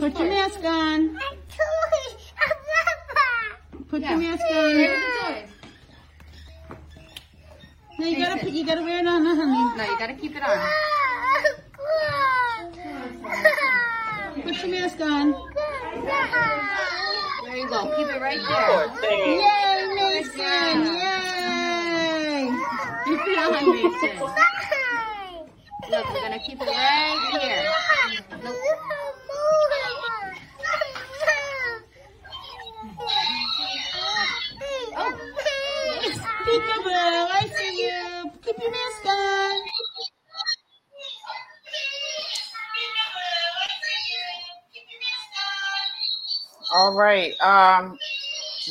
those Put your mask on. Put your mask on. No, you gotta put. You gotta wear it on, huh, honey. No, you gotta keep it on. Put your mask on. There you go. Keep it right there. Yay, Mason! Yay! Keep it on, Mason. Look, we're gonna keep it right here. Peekaboo, All right. Um,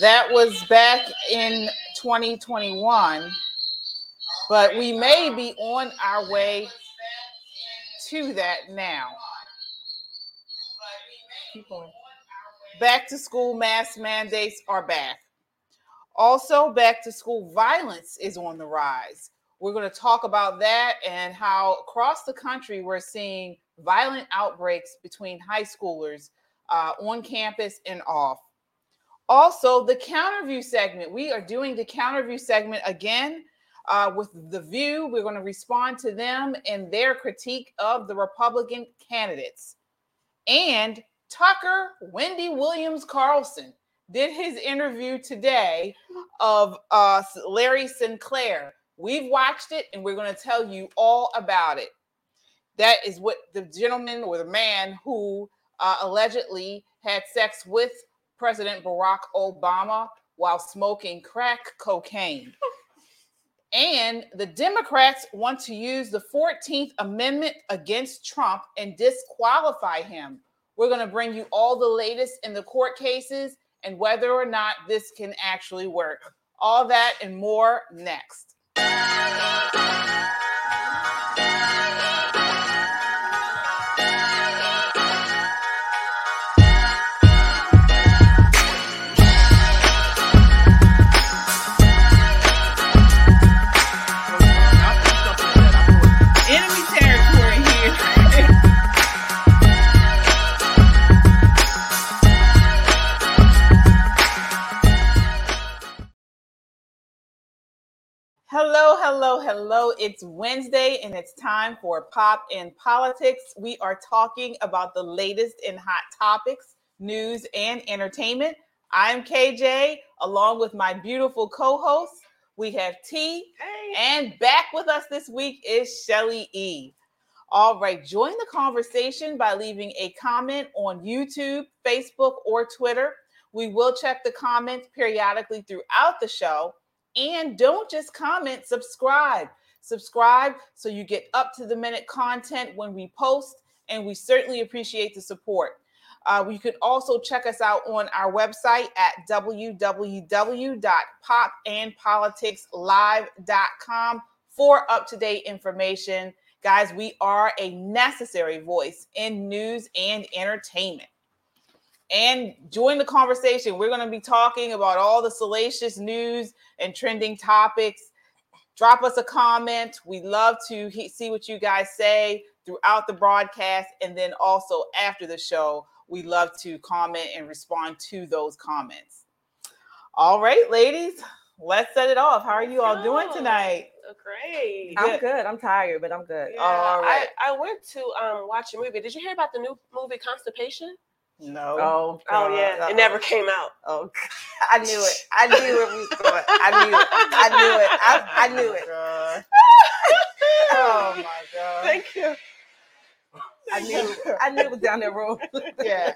that was back in 2021, but we may be on our way to that now. Keep going. Back to school mask mandates are back. Also, back to school violence is on the rise. We're going to talk about that and how across the country we're seeing violent outbreaks between high schoolers uh, on campus and off. Also, the counterview segment. We are doing the counterview segment again uh, with The View. We're going to respond to them and their critique of the Republican candidates. And Tucker Wendy Williams Carlson did his interview today of uh, Larry Sinclair. We've watched it and we're going to tell you all about it. That is what the gentleman or the man who uh, allegedly had sex with President Barack Obama while smoking crack cocaine. And the Democrats want to use the 14th Amendment against Trump and disqualify him. We're going to bring you all the latest in the court cases and whether or not this can actually work. All that and more next. It's Wednesday and it's time for Pop in Politics. We are talking about the latest in hot topics, news, and entertainment. I'm KJ, along with my beautiful co host. We have T, and back with us this week is Shelly E. All right, join the conversation by leaving a comment on YouTube, Facebook, or Twitter. We will check the comments periodically throughout the show. And don't just comment, subscribe. Subscribe so you get up to the minute content when we post, and we certainly appreciate the support. Uh, you could also check us out on our website at www.popandpoliticslive.com for up to date information. Guys, we are a necessary voice in news and entertainment. And join the conversation. We're going to be talking about all the salacious news and trending topics. Drop us a comment. We love to he- see what you guys say throughout the broadcast. And then also after the show, we love to comment and respond to those comments. All right, ladies, let's set it off. How are you all doing tonight? Great. I'm good. I'm tired, but I'm good. Yeah, All right. I, I went to um watch a movie. Did you hear about the new movie Constipation? No. Oh, Oh yeah, Uh-oh. it never came out. Oh, God. I knew it. I knew it was going. I knew it. I knew it. I, I knew it. God. Oh my God. Thank you. I knew. I knew it was down that road. yeah.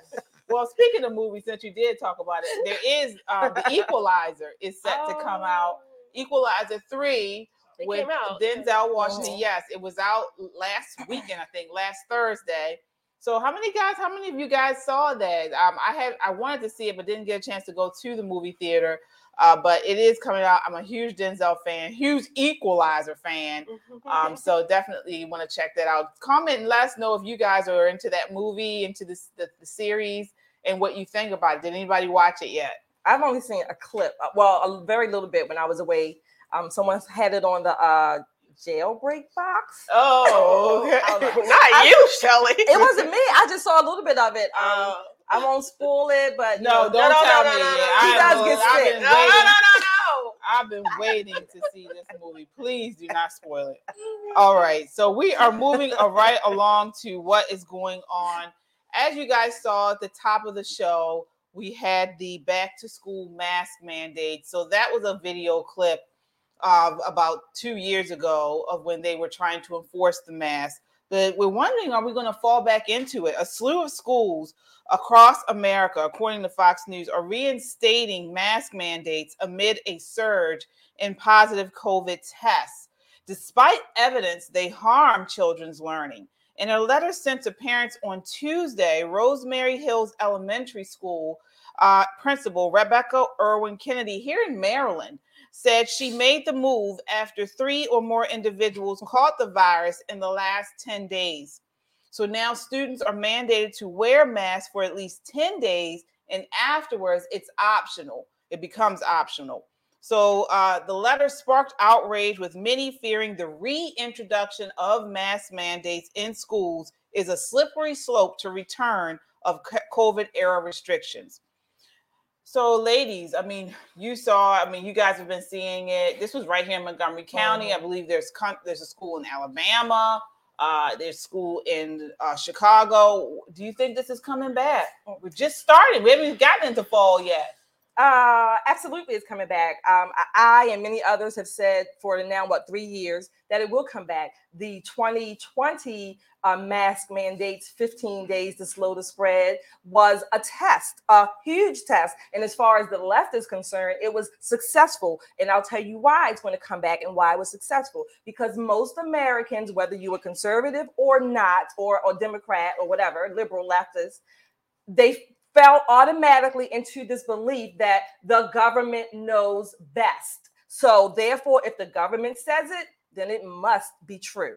Well, speaking of movies, since you did talk about it, there is um, the Equalizer is set to come out. Equalizer three Oh. It with came out. Denzel Washington. Oh. Yes, it was out last weekend, I think, last Thursday. So, how many guys? How many of you guys saw that? Um, I had, I wanted to see it, but didn't get a chance to go to the movie theater. Uh, but it is coming out. I'm a huge Denzel fan, huge Equalizer fan. Um, so definitely want to check that out. Comment and let us know if you guys are into that movie, into this the, the series, and what you think about it. Did anybody watch it yet? I've only seen a clip. uh, Well, a very little bit when I was away. Um, someone had it on the uh jailbreak box. Oh, okay. Know. not you, Shelly. It wasn't me. I just saw a little bit of it. Um, Uh, I won't spoil it, but you No, don't no, tell no, me. no, no, no. He does get sick. no, no, no, no, no. I've been waiting to see this movie. Please do not spoil it. All right. So we are moving right along to what is going on. As you guys saw at the top of the show, we had the back to school mask mandate. So that was a video clip of about two years ago of when they were trying to enforce the mask. But we're wondering, are we going to fall back into it? A slew of schools across America, according to Fox News, are reinstating mask mandates amid a surge in positive COVID tests, despite evidence they harm children's learning. In a letter sent to parents on Tuesday, Rosemary Hills Elementary School uh, principal Rebecca Irwin Kennedy here in Maryland said she made the move after three or more individuals caught the virus in the last 10 days. So now students are mandated to wear masks for at least 10 days, and afterwards, it's optional. It becomes optional. So uh, the letter sparked outrage, with many fearing the reintroduction of mask mandates in schools is a slippery slope to return of COVID era restrictions. So, ladies, I mean, you saw. I mean, you guys have been seeing it. This was right here in Montgomery County. I believe there's con- there's a school in Alabama. Uh, there's school in uh, Chicago. Do you think this is coming back? We're just starting. We haven't gotten into fall yet. Uh, absolutely, it's coming back. Um, I, and many others have said for now what three years that it will come back. The 2020 uh, mask mandates, 15 days to slow the spread, was a test, a huge test. And as far as the left is concerned, it was successful. And I'll tell you why it's going to come back and why it was successful. Because most Americans, whether you were conservative or not, or or Democrat or whatever, liberal leftist, they fell automatically into this belief that the government knows best. So, therefore, if the government says it, then it must be true.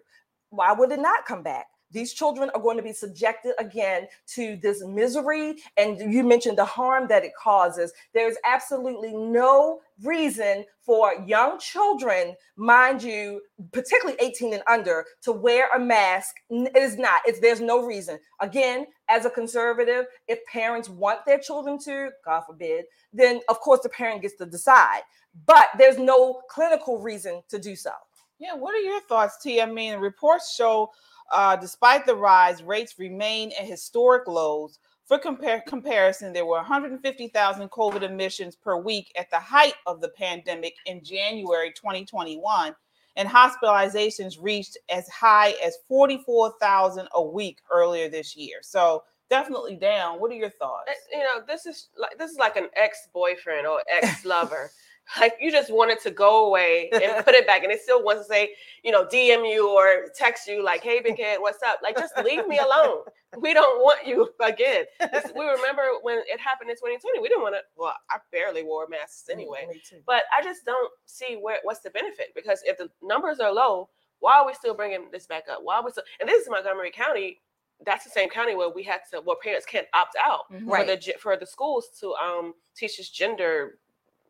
Why would it not come back? These children are going to be subjected again to this misery. And you mentioned the harm that it causes. There's absolutely no reason for young children, mind you, particularly 18 and under, to wear a mask. It is not. It's there's no reason. Again, as a conservative, if parents want their children to, God forbid, then of course the parent gets to decide. But there's no clinical reason to do so. Yeah, what are your thoughts, T? I mean, reports show uh, despite the rise, rates remain at historic lows. For compar- comparison, there were 150,000 COVID admissions per week at the height of the pandemic in January 2021, and hospitalizations reached as high as 44,000 a week earlier this year. So definitely down. What are your thoughts? You know, this is like this is like an ex-boyfriend or ex-lover. like you just wanted to go away and put it back, and it still wants to say, you know, DM you or text you like, "Hey, big head, what's up?" Like, just leave me alone. We don't want you again. This, we remember when it happened in 2020. We didn't want to. Well, I barely wore masks anyway. Me too. But I just don't see where what's the benefit because if the numbers are low, why are we still bringing this back up? Why are we still? And this is Montgomery County. That's the same county where we had to where parents can't opt out Mhm. Right. for the for the schools to um teach us gender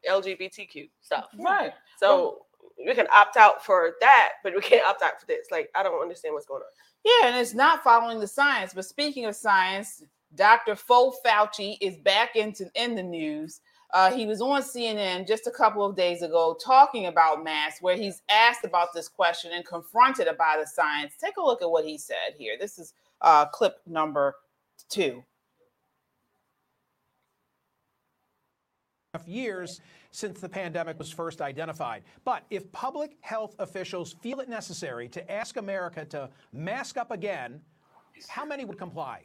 LGBTQ stuff. Right. So we can opt out for that, but we can't opt out for this. Like I don't understand what's going on. Yeah, and it's not following the science. But speaking of science, Dr. Fo Fauci is back into in the news. Uh, he was on CNN just a couple of days ago talking about masks, where he's asked about this question and confronted about the science. Take a look at what he said here. This is uh, clip number two. Years since the pandemic was first identified. But if public health officials feel it necessary to ask America to mask up again, how many would comply?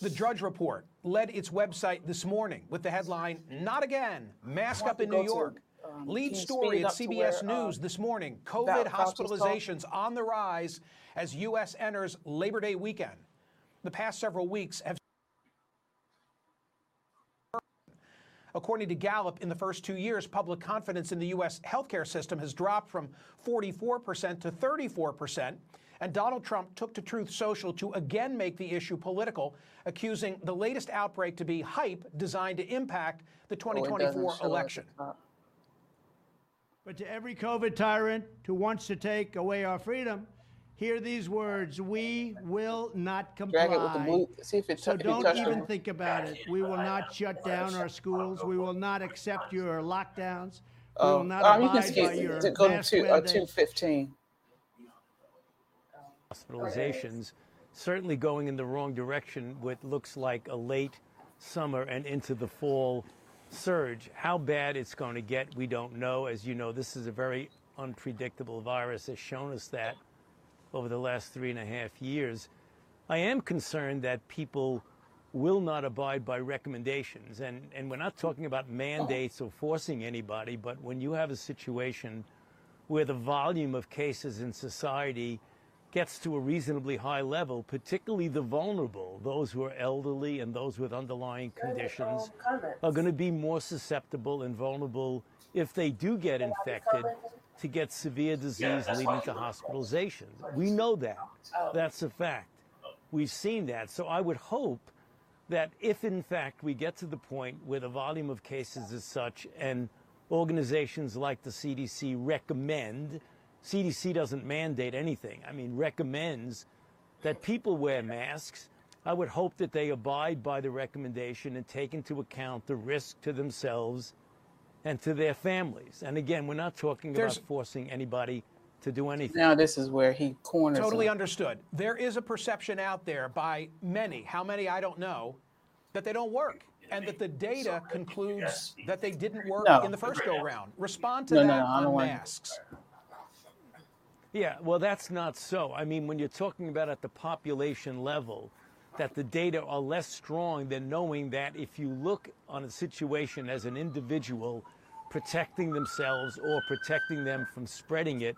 The Drudge Report led its website this morning with the headline, Not Again, Mask Up in New to, York. um, Lead story at CBS where, News this morning COVID hospitalizations on the rise as U.S. enters Labor Day weekend. The past several weeks have According to Gallup, in the first two years, public confidence in the U.S. healthcare system has dropped from 44% to 34%. And Donald Trump took to Truth Social to again make the issue political, accusing the latest outbreak to be hype designed to impact the Oh, 2024 election. But to every COVID tyrant who wants to take away our freedom, hear these words We will not comply. It with the blue. See if it, So if don't even them. think about it. We will not shut down our schools. We will not accept your lockdowns. We will Oh, not oh, you can abide skip by your to go to mask two, uh, two fifteen. hospitalizations certainly going in the wrong direction with looks like a late summer and into the fall surge. How bad it's going to get, we don't know. As you know, this is a very unpredictable virus, has shown us that over the last three and a half years. I am concerned that people will not abide by recommendations. And, and we're not talking about mandates or forcing anybody, but when you have a situation where the volume of cases in society gets to a reasonably high level, particularly the vulnerable, those who are elderly and those with underlying conditions, are going to be more susceptible and vulnerable if they do get infected to get severe disease leading to hospitalization. We know that. That's a fact. We've seen that. So I would hope that if in fact we get to the point where the volume of cases is such and organizations like the CDC recommend, CDC doesn't mandate anything, I mean, recommends that people wear masks, I would hope that they abide by the recommendation and take into account the risk to themselves and to their families. And again, we're not talking There's- about forcing anybody to do anything. Now this is where he corners. Totally them. understood. There is a perception out there by many, how many I don't know, that they don't work and that the data concludes that they didn't work No. in the first go round. Respond to No, no, that no, I don't on want- masks. Yeah, well, that's not so. I mean, when you're talking about at the population level, that the data are less strong than knowing that if you look on a situation as an individual protecting themselves or protecting them from spreading it,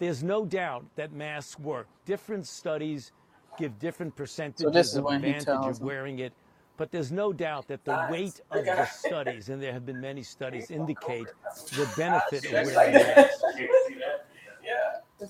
there's no doubt that masks work. Different studies give different percentages is of advantage of wearing it, but there's no doubt that the weight of the studies, and there have been many studies, indicate the benefit of wearing masks.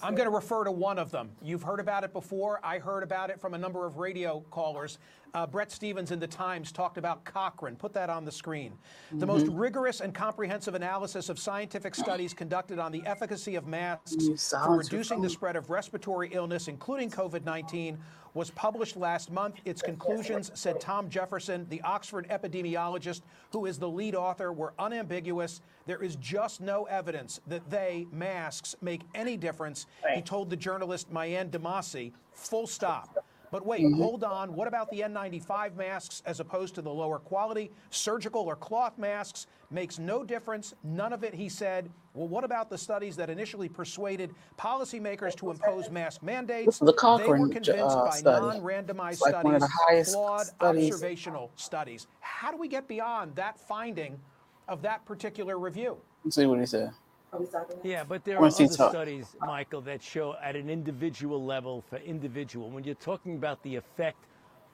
I'm going to refer to one of them. You've heard about it before. I heard about it from a number of radio callers. Uh, Bret Stephens in the Times talked about Cochrane. Put that on the screen. The most rigorous and comprehensive analysis of scientific studies conducted on the efficacy of masks for reducing the spread of respiratory illness, including COVID 19, was published last month. Its conclusions, said Tom Jefferson, the Oxford epidemiologist who is the lead author, were unambiguous. There is just no evidence that they, masks, make any difference, he told the journalist Maryanne Demasi. Full stop. But wait, hold on. What about the N95 masks as opposed to the lower quality surgical or cloth masks? Makes no difference. None of it, he said. Well, what about the studies that initially persuaded policymakers to impose mask mandates? The they were convinced uh, by study. non-randomized like studies, one of the highest flawed studies. observational studies. How do we get beyond that finding of that particular review? Let's see what he said. Yeah, but there are Once he other talk- studies, Michael, that show at an individual level for individual, when you're talking about the effect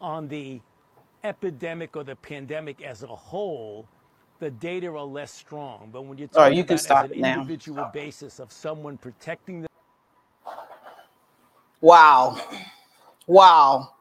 on the epidemic or the pandemic as a whole, the data are less strong. But when you're All right, talking you can about stop as an it now. individual basis of someone protecting them. Wow. Wow.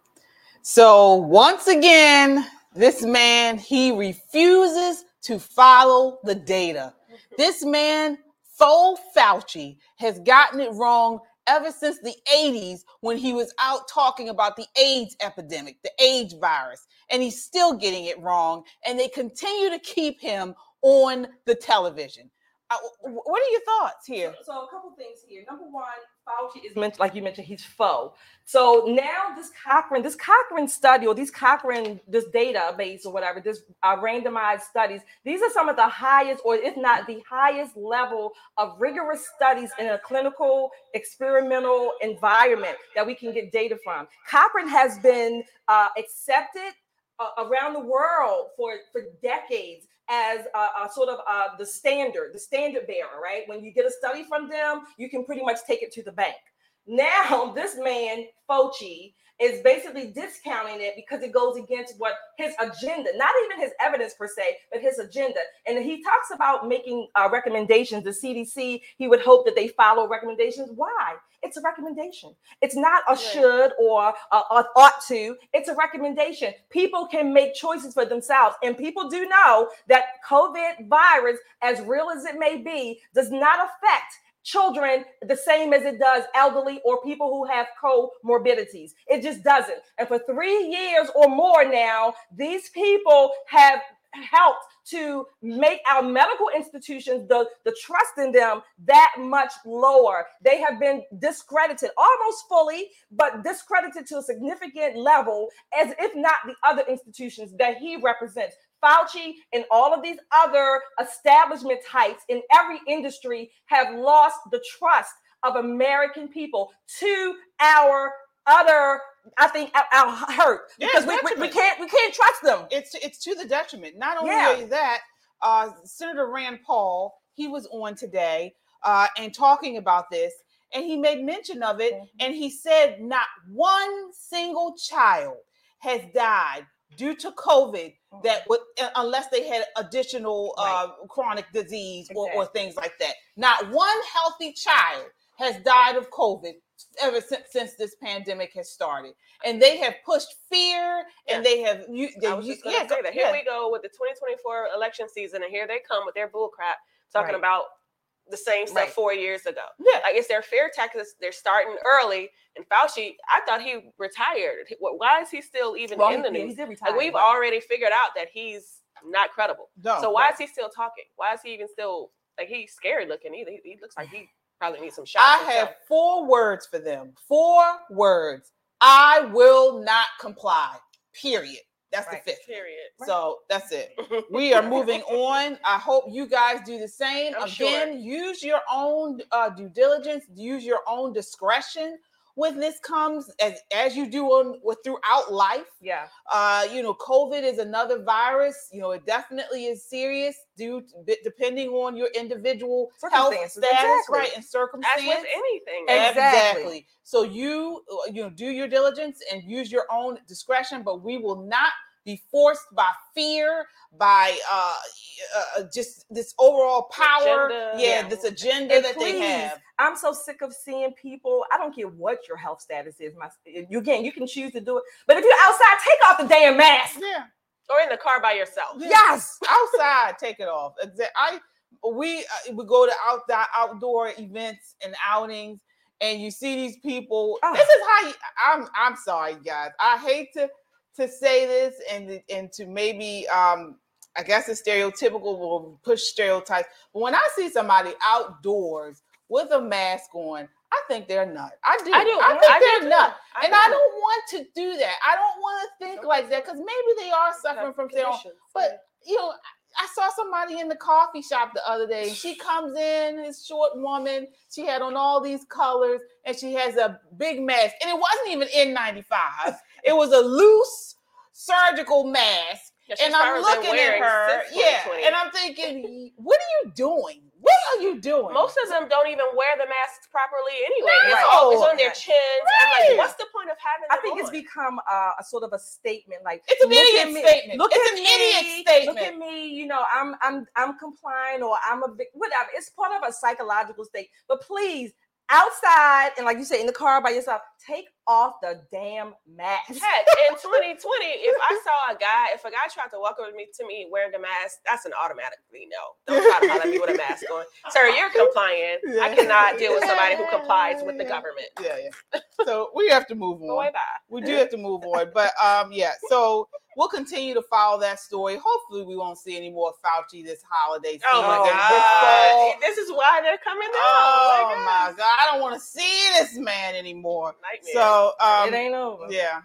So once again, this man, he refuses to follow the data. This man, Fo Fauci, has gotten it wrong ever since the 80s when he was out talking about the AIDS epidemic, the AIDS virus, and he's still getting it wrong. And they continue to keep him on the television. Uh, what are your thoughts here? So a couple things here. Number one, Fauci is mentioned, like you mentioned, he's faux. So now this Cochrane, this Cochrane study or these Cochrane, this database or whatever, this uh, randomized studies, these are some of the highest, or if not the highest level of rigorous studies in a clinical experimental environment that we can get data from. Cochrane has been uh, accepted uh, around the world for, for decades as a, a sort of uh, the standard, the standard bearer, right? When you get a study from them, you can pretty much take it to the bank. Now this man, Fauci, is basically discounting it because it goes against what his agenda, not even his evidence per se, but his agenda. And he talks about making uh, recommendations. The CDC, he would hope that they follow recommendations. Why? It's a recommendation. It's not a should or a, a ought to. It's a recommendation. People can make choices for themselves. And people do know that COVID virus, as real as it may be, does not affect children the same as it does elderly or people who have comorbidities. It just doesn't. And for three years or more now, these people have helped to make our medical institutions the, the trust in them that much lower they have been discredited almost fully but discredited to a significant level as if not the other institutions that he represents Fauci and all of these other establishment types in every industry have lost the trust of American people to our other, I think, our, hurt Yeah, because we, we, we can't we can't trust them. it's it's to the detriment. Not only Yeah. that, uh, Senator Rand Paul he was on today uh, and talking about this, and he made mention of it, Mhm. and he said not one single child has died due to COVID that would uh, unless they had additional uh, chronic disease or, or things like that. Not one healthy child has died of COVID ever since, since this pandemic has started, and they have pushed fear and they have you. They, I was just going to yeah, say that. Here yeah. we go with the 2024 election season, and here they come with their bull crap talking Right. about the same stuff Right. four years ago. Yeah. Like it's their fear tactics. They're starting early. And Fauci, I thought he retired. Why is he still even Well, in the news? retire. Like we've already figured out that he's not credible. No, so why right. is he still talking? Why is he even still like he's scary looking? Either he, he looks like he probably needs some shots. I himself. have four words for them. Four words. I will not comply. Period. That's Right. the fifth. period. So that's it. We are moving on. I hope you guys do the same. I'm sure. Again, use your own uh, due diligence, use your own discretion when this comes, as as you do on with throughout life. Yeah. Uh, you know, COVID is another virus. You know, it definitely is serious due to, depending on your individual health status, exactly. right, and As circumstance. with anything. Exactly. Exactly. So you uh, you know do your diligence and use your own discretion, but we will not be forced by fear, by uh, uh just this overall power, Agenda. yeah, Yeah. this agenda And that they have. I'm so sick of seeing people. I don't care what your health status is. My, you again, you can choose to do it, but if you're outside, take off the damn mask. Yeah. Or in the car by yourself. Yes. outside, take it off. I we uh, we go to outdoor outdoor events and outings, and you see these people. Ah. This is how you, I'm. I'm sorry, guys. I hate to to say this and and to maybe um I guess it's stereotypical will push stereotypes. But when I see somebody outdoors with a mask on, I think they're nut. I do. I do. I think I they're too. nut. I and I do. don't want to do that. I don't want to think like that because maybe they are suffering from their own but you know, I saw somebody in the coffee shop the other day, she comes in, this short woman. She had on all these colors, and she has a big mask, and it wasn't even N95. it was a loose surgical mask. Yeah, and I'm looking at her, yeah, and I'm thinking, what are you doing? What are you doing? Most of them don't even wear the masks properly anyway. It's, Right. all, it's on their chins. I'm Right. like, what's the point of having I think it's become uh, a sort of a statement. Like It's an look at idiot me- statement. Look It's at an me, idiot statement. Look at me. You know, I'm I'm I'm complying or I'm a big whatever. It's part of a psychological state. But please, outside and like you said, in the car by yourself, take off the damn mask. Heck, in 2020, if I saw a guy, if a guy tried to walk over to me to me wearing a mask, that's an automatically no. Don't try to holler at me with a mask on. Sir, you're complying. I cannot deal with somebody who complies with the government. Yeah, yeah. So we have to move on. way by. we do have to move on but um yeah so we'll continue to follow that story hopefully we won't see any more fauci this holiday season Oh my This god. fall. This is why they're coming down. oh my god i don't want to see this man anymore Nightmare. So um it ain't over. yeah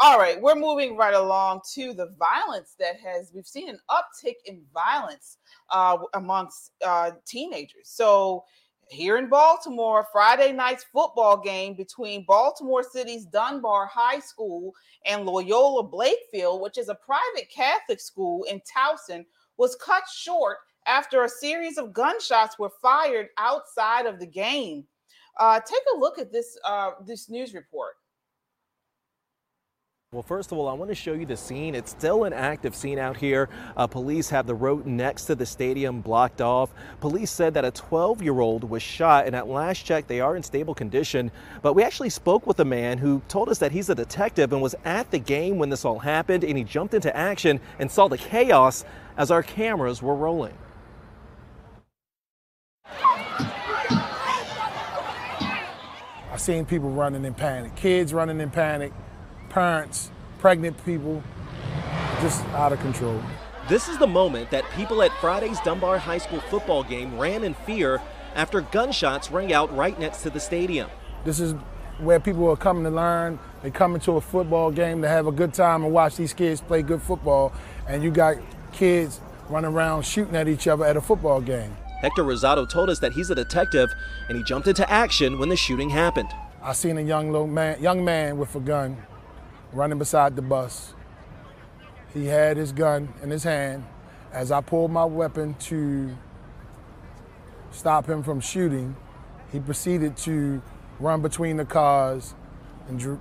all right we're moving right along to the violence that has we've seen an uptick in violence uh amongst uh teenagers so here in Baltimore, Friday night's football game between Baltimore City's Dunbar High School and Loyola Blakefield, which is a private Catholic school in Towson, was cut short after a series of gunshots were fired outside of the game. Uh, take a look at this uh, this news report. Well, first of all, I want to show you the scene. It's still an active scene out here. Uh, police have the road next to the stadium blocked off. Police said that a 12 year old was shot, and at last check, they are in stable condition. But we actually spoke with a man who told us that he's a detective and was at the game when this all happened, and he jumped into action and saw the chaos as our cameras were rolling. Seen people running in panic, kids running in panic, parents, pregnant people, just out of control. This is the moment that people at Friday's Dunbar High School football game ran in fear after gunshots rang out right next to the stadium. This is where people are coming to learn. They come into a football game to have a good time and watch these kids play good football. And you got kids running around shooting at each other at a football game. Hector Rosado told us that he's a detective and he jumped into action when the shooting happened. I seen a young man, young man with a gun running beside the bus. He had his gun in his hand. As I pulled my weapon to stop him from shooting, he proceeded to run between the cars and drew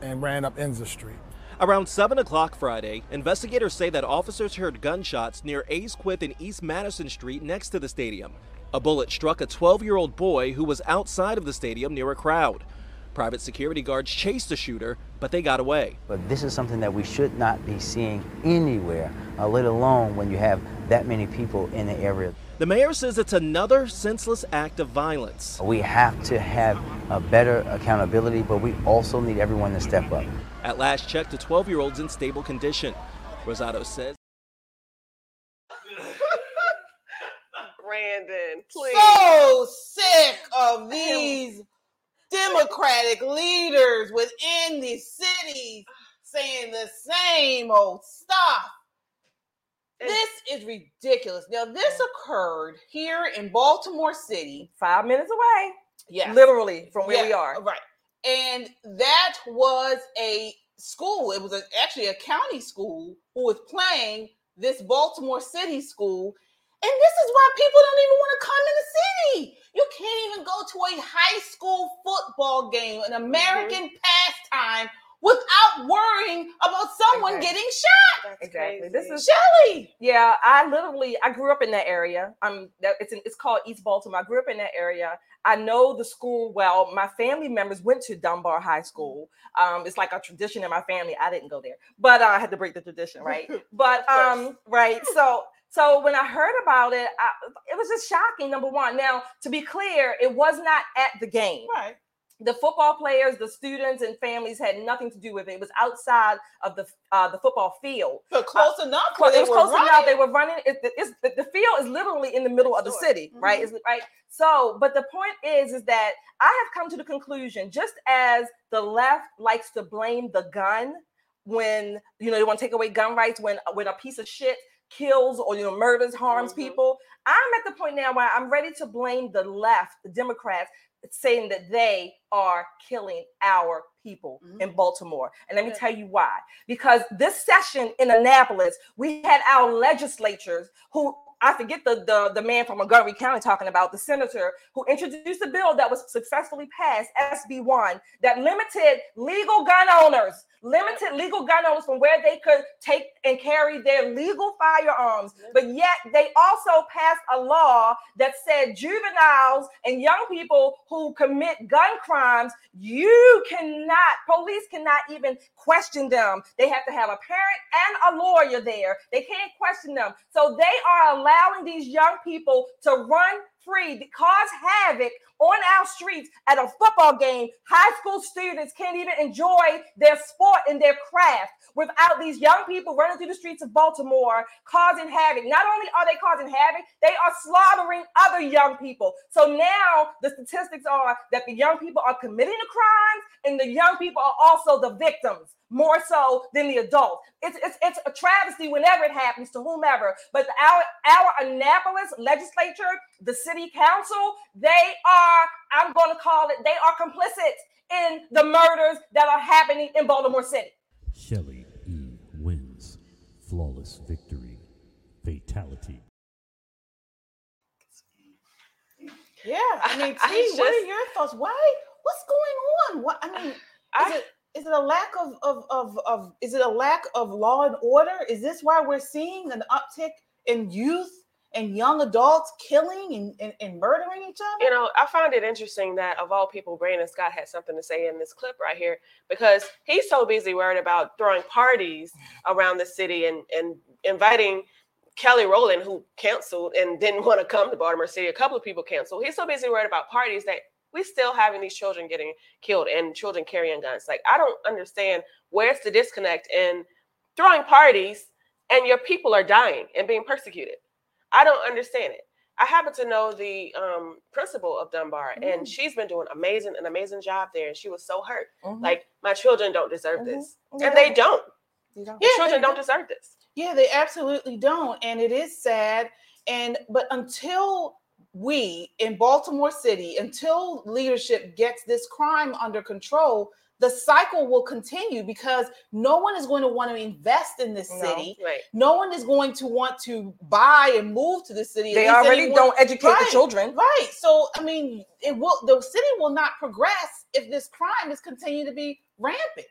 and ran up Ensor Street. Around 7 o'clock Friday, investigators say that officers heard gunshots near Aisquith and East Madison Street next to the stadium. A bullet struck a 12 year old boy who was outside of the stadium near a crowd. Private security guards chased the shooter, but they got away. But this is something that we should not be seeing anywhere, uh, let alone when you have that many people in the area. The mayor says it's another senseless act of violence. We have to have a better accountability, but we also need everyone to step up. At last check, the 12 year old's in stable condition. Rosado says. Brandon, please. So sick of these Democratic leaders within these cities saying the same old stuff. This is ridiculous. Now, this occurred here in Baltimore City. Five minutes away. Yeah. Literally from where Yeah, we are. Right. And that was a school. It was a, actually a county school who was playing this Baltimore City school. And this is why people don't even want to come in the city. You can't even go to a high school football game, an mm-hmm. American pastime, without worrying about someone Okay. getting shot. Exactly. This is Shelly. Yeah, I literally I grew up in that area. Um, that it's in, it's called East Baltimore. I grew up in that area. I know the school well. My family members went to Dunbar High School. Um, it's like a tradition in my family. I didn't go there, but uh, I had to break the tradition, right? But um, right. So so when I heard about it, I, it was just shocking. Number one. Now to be clear, it was not at the game. Right. The football players, the students, and families had nothing to do with it. It was outside of the uh, the football field. But close enough. Close, it was close enough. They were running. It, it's, the, the field is literally in the middle of the city, right? Mhm. Is right. So, but the point is, is that I have come to the conclusion, just as the left likes to blame the gun when you know they want to take away gun rights, when when a piece of shit kills or you know murders, harms people. I'm at the point now where I'm ready to blame the left, the Democrats, saying that they are killing our people in mm-hmm. Baltimore. And let me tell you why. Because this session in Annapolis, we had our legislatures who I forget the, the, the man from Montgomery County talking about the senator who introduced a bill that was successfully passed, SB1, that limited legal gun owners, limited legal gun owners from where they could take and carry their legal firearms. But yet they also passed a law that said juveniles and young people who commit gun crimes, you cannot, police cannot even question them. They have to have a parent and a lawyer there. They can't question them. So they are allowing these young people to run free, to cause havoc on our streets at a football game. High school students can't even enjoy their sport and their craft without these young people running through the streets of Baltimore causing havoc. Not only are they causing havoc, they are slaughtering other young people. So now the statistics are that the young people are committing the crimes and the young people are also the victims more so than the adults. It's, it's, it's a travesty whenever it happens to whomever. But our, our Annapolis legislature, the city council, they are, I'm going to call it, they are complicit in the murders that are happening in Baltimore City. Shelly E. wins. Flawless victory. Fatality. Yeah, I mean, T, I what are your thoughts? Why? What's going on? What I mean, is I- it is it a lack of, of of of is it a lack of law and order? Is this why we're seeing an uptick in youth and young adults killing and, and, and murdering each other? You know, I find it interesting that of all people, Brandon Scott had something to say in this clip right here because he's so busy worried about throwing parties around the city and, and inviting Kelly Rowland, who canceled and didn't want to come to Baltimore City. A couple of people canceled. He's so busy worried about parties that we're still having these children getting killed and children carrying guns. Like I don't understand where's the disconnect in throwing parties and your people are dying and being persecuted. I don't understand it. I happen to know the um, principal of Dunbar, and Mm. she's been doing amazing an amazing job there. And she was so hurt. Mhm. Like my children don't deserve Mhm. this, and they don't. don't. You? The Yeah, children they don't deserve this. Yeah, they absolutely don't. And it is sad. And but until we in Baltimore City, until leadership gets this crime under control, the cycle will continue because no one is going to want to invest in this No. city. Right. No one is going to want to buy and move to the city. They already anyone- don't educate Right, the children. Right. So I mean, it will the city will not progress if this crime is continuing to be rampant.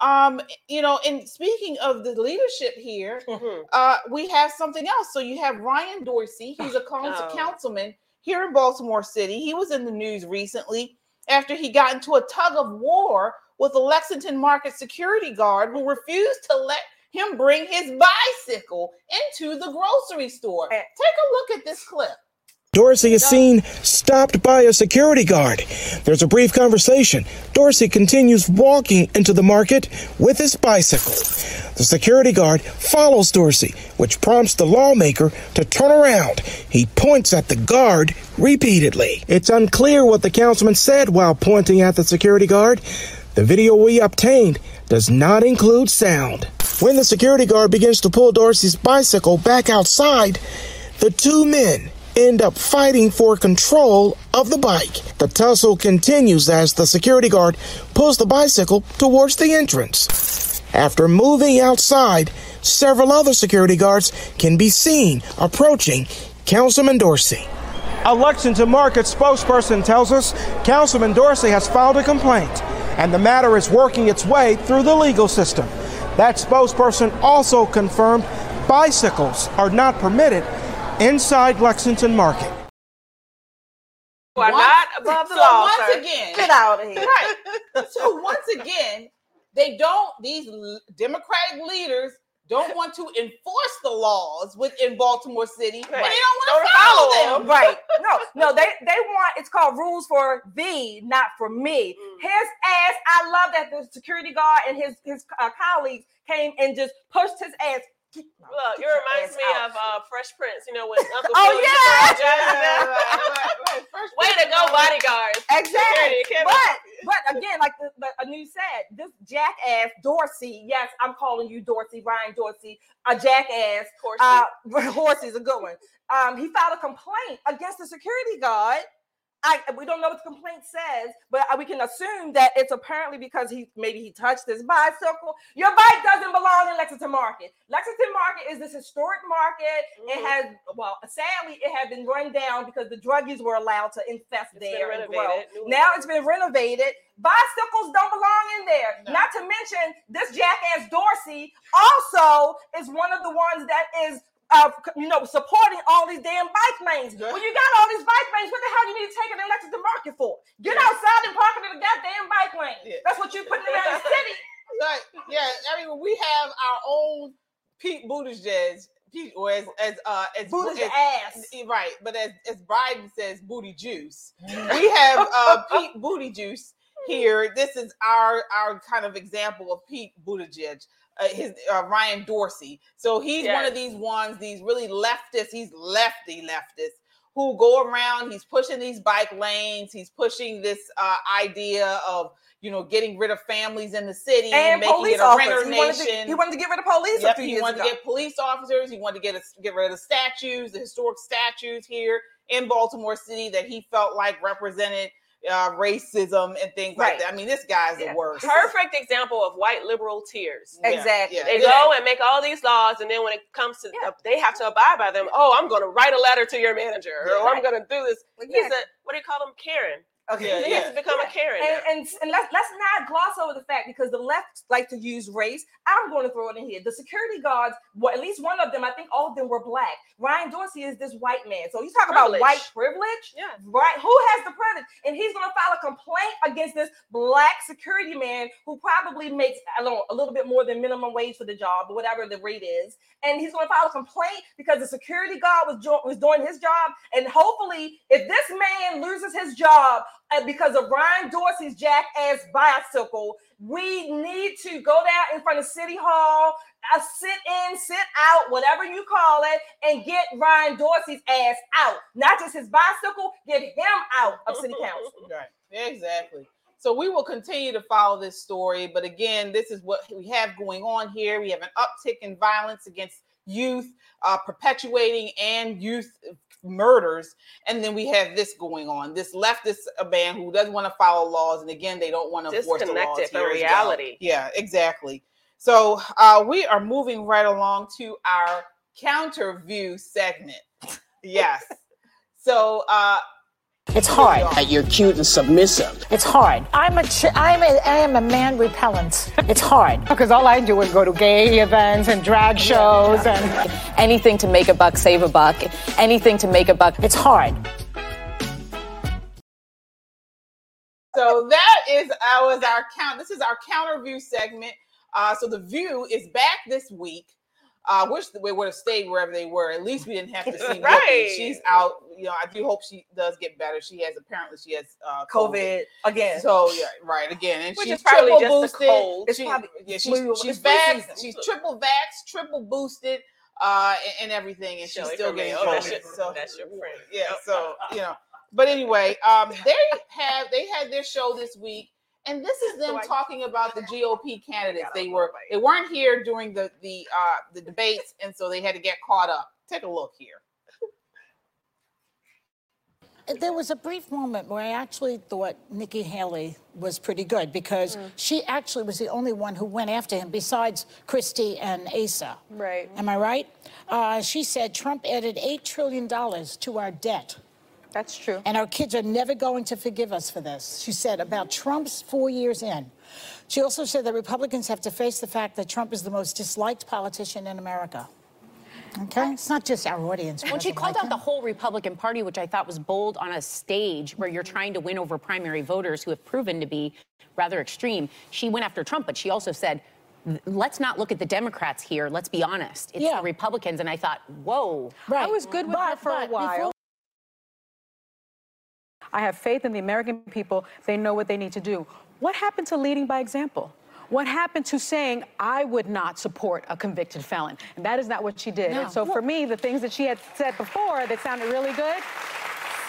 Um, you know, and speaking of the leadership here, Mhm. uh, we have something else. So you have Ryan Dorsey. He's a Oh. councilman here in Baltimore City. He was in the news recently after he got into a tug of war with a Lexington Market security guard who refused to let him bring his bicycle into the grocery store. Eh. Take a look at this clip. Dorsey is seen stopped by a security guard. There's a brief conversation. Dorsey continues walking into the market with his bicycle. The security guard follows Dorsey, which prompts the lawmaker to turn around. He points at the guard repeatedly. It's unclear what the councilman said while pointing at the security guard. The video we obtained does not include sound. When the security guard begins to pull Dorsey's bicycle back outside, the two men end up fighting for control of the bike. The tussle continues as the security guard pulls the bicycle towards the entrance. After moving outside, several other security guards can be seen approaching Councilman Dorsey. A Lexington Market spokesperson tells us Councilman Dorsey has filed a complaint and the matter is working its way through the legal system. That spokesperson also confirmed bicycles are not permitted inside Lexington Market. Who are Once- not above the so law. once sir. again, Get out of here. right. So once again, they don't. These Democratic leaders don't want to enforce the laws within Baltimore City. and Right. They don't want Don't to follow follow them. Right. No, no, they they want it's called rules for thee, not for me. Mm. His ass, I love that the security guard and his his uh, colleagues came and just pushed his ass. No, Look, it reminds me out. of uh, Fresh Prince. You know when Uncle Oh, to yeah! throw judges down? First Way to go, bodyguards. Exactly. But but again, like the, the news said, this jackass Dorsey, yes, I'm calling you Dorsey, Ryan Dorsey, a jackass. Horsey. Uh, Horsey's a good one. Um, he filed a complaint against the security guard. I we don't know what the complaint says, but uh, we can assume that it's apparently because he maybe he touched his bicycle. Your bike doesn't belong in Lexington Market. Lexington Market is this historic market. It Mhm. has well, sadly, it had been run down because the druggies were allowed to infest It's there and grow. Now it's been renovated. Bicycles don't belong in there. No. Not to mention this jackass Dorsey also is one of the ones that is uh, you know, supporting all these damn bike lanes. Yeah. When you got all these bike lanes, what the hell you need to take it in Lexington Market for? Get Yeah. outside and park it in the goddamn bike lane. Yeah. That's what you putting around the city. Right. Yeah. I mean, we have our own Pete Buttigieg. Pete, or as as uh as Booty's as- ass. Right, but as as Biden says, booty juice. We have uh Pete Booty Juice here. This is our our kind of example of Pete Buttigieg. Uh, his uh, Ryan Dorsey. So he's one of these ones, these really leftist. He's lefty leftist who go around. He's pushing these bike lanes. He's pushing this uh, idea of you know getting rid of families in the city And making police it a renter He wanted, to, nation. he wanted to get rid of police Yep, he wanted ago. to get police officers. He wanted to get a, get rid of the statues, the historic statues here in Baltimore City that he felt like represented uh, racism and things like that. I mean, this guy's Yeah. the worst. Perfect example of white liberal tears. Yeah, Exactly. yeah. They go and make all these laws, and then when it comes to, Yeah. they have to abide by them. Oh, I'm going to write a letter to your manager, Yeah. or I'm going to do this. He Exactly. said, what do you call them? Karen. Okay. Yeah, He yeah. has become a Karen. And, and, and let's, let's not gloss over the fact because the left like to use race. I'm going to throw it in here. The security guards, well, at least one of them, I think all of them were black. Ryan Dorsey is this white man. So you talk about white privilege, Yeah. right? Who has the privilege? And he's going to file a complaint against this black security man who probably makes I don't know, a little bit more than minimum wage for the job, or whatever the rate is. And he's going to file a complaint because the security guard was, jo- was doing his job. And hopefully, if this man loses his job because of Ryan Dorsey's jackass bicycle, we need to go down in front of City Hall, uh, sit in, sit out, whatever you call it, and get Ryan Dorsey's ass out. Not just his bicycle, get him out of City Council. Right. Exactly. So we will continue to follow this story. But again, this is what we have going on here. We have an uptick in violence against youth, uh, perpetuating and youth murders. And then we have this going on this leftist uh, man who doesn't want to follow laws. And again, they don't want to enforce the laws. From here as well. reality. Yeah, exactly. So uh, we are moving right along to our counter view segment. Yes. So uh, It's hard. That you're cute and submissive. It's hard. I'm a ch- I'm a I am a man repellent. It's hard because all I do is go to gay events and drag shows and anything to make a buck, save a buck, anything to make a buck. it's hard. So that is was our count. This is our counter view segment. Uh, so the view is back this week. Uh, wish that we would have stayed wherever they were. At least we didn't have to see. Right. She's out. You know, I do hope she does get better. She has apparently she has uh, COVID again. So yeah, right again, and Which she's is probably triple just boosted. She- probably yeah, she's flu- she's it's flu back. season. She's triple vax, triple boosted, uh, and, and everything, and she's still getting COVID. your- So that's your friend. yeah, so you know. But anyway, um, they have they had their show this week, and this is them talking about the GOP candidates. They were they weren't here during the the uh, the debates, and so they had to get caught up. Take a look here. There was a brief moment where I actually thought Nikki Haley was pretty good because she actually was the only one who went after him besides Christie and Asa. Right. Am I right? Uh, she said Trump added $8 trillion to our debt. That's true. And our kids are never going to forgive us for this. She said about Trump's four years in. She also said that Republicans have to face the fact that Trump is the most disliked politician in America. Okay? It's not just our audience. When she called like out the whole Republican Party, which I thought was bold on a stage where you're trying to win over primary voters who have proven to be rather extreme, she went after Trump, but she also said, let's not look at the Democrats here. Let's be honest. It's the Republicans. And I thought, whoa. Right. I was good with her for a while. I have faith in the American people. They know what they need to do. What happened to leading by example? What happened to saying, I would not support a convicted felon? And that is not what she did. No. And so for me, the things that she had said before that sounded really good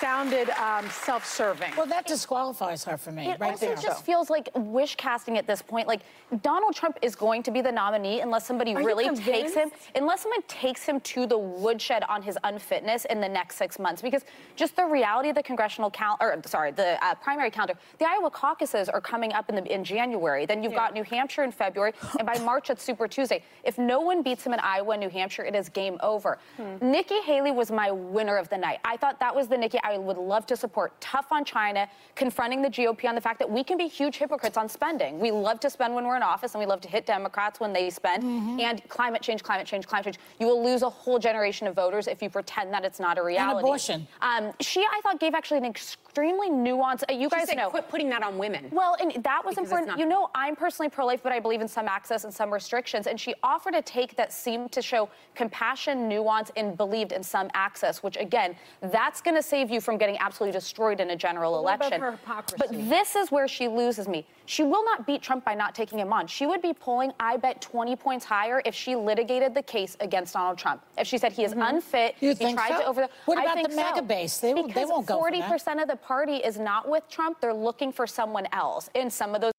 sounded um, self serving. Well, that disqualifies her for me, It right also there. just feels like wish casting at this point. Like Donald Trump is going to be the nominee unless somebody Are really takes him, unless someone takes him to the woodshed on his unfitness in the next six months. Because just the reality of the congressional count, or sorry, the uh, primary calendar, the Iowa caucuses are coming up in the in January. Then you've got New Hampshire in February, and by March it's Super Tuesday. If no one beats him in Iowa and New Hampshire, it is game over. Nikki Haley was my winner of the night. I thought that was the Nikki I would love to support. Tough on China, confronting the GOP on the fact that we can be huge hypocrites on spending. We love to spend when we're in office, and we love to hit Democrats when they spend. And climate change, climate change, climate change. You will lose a whole generation of voters if you pretend that it's not a reality. abortion. Um, she, I thought, gave actually an extremely nuanced. Uh, you She guys said, know. quit putting that on women. Well, and that was Because important. You know, I'm personally pro-life, but I believe in some access and some restrictions. And she offered a take that seemed to show compassion, nuance, and believed in some access. Which, again, that's going to save you from getting absolutely destroyed in a general But what about election. her hypocrisy? But this is where she loses me. She will not beat Trump by not taking him on. She would be polling, I bet, 20 points higher if she litigated the case against Donald Trump. If she said he is mm-hmm. unfit, You he think tried so? to over. What I about think the MAGA so. base? They won't- they Because won't go for that. 40% of the party is not with Trump. They're looking for someone else. in some of those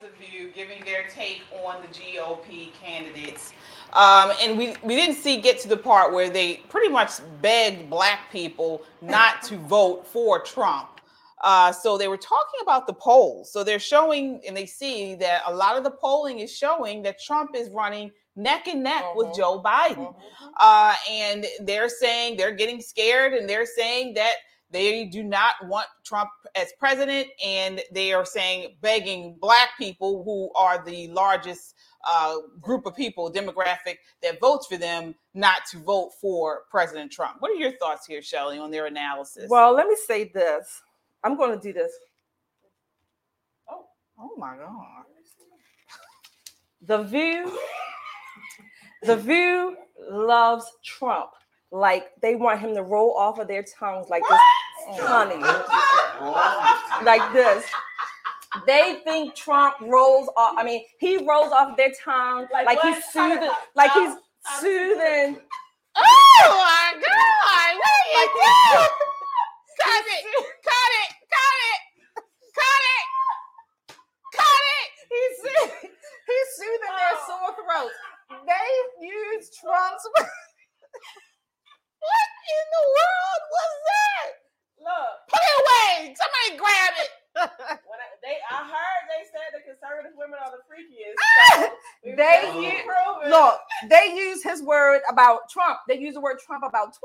the view giving their take on the GOP candidates. Um, and we, we didn't see get to the part where they pretty much begged black people not to vote for Trump. Uh, so they were talking about the polls. So they're showing and they see that a lot of the polling is showing that Trump is running neck and neck with Mhm. Joe Biden. Uh, and they're saying they're getting scared and they're saying that they do not want Trump as president. And they are saying, begging black people who are the largest uh, group of people, demographic, that votes for them, not to vote for President Trump. What are your thoughts here, Shelley, on their analysis? Well, let me say this. I'm going to do this. oh my God. The View, The View loves Trump. Like they want him to roll off of their tongues like this, honey, like this. They think Trump rolls off. I mean, he rolls off their tongue like, Like he's what? soothing, like he's soothing. Oh my God! What are you doing? Cut it! Cut it! Cut it! Cut it! Cut it! He's he's soothing their oh. sore throats. They use Trump's. What in the world was that? Look, Put it away! Somebody grab it! when I, they, I heard they said the conservative women are the freakiest. So They use, look, they use his word about Trump. They use the word Trump about 20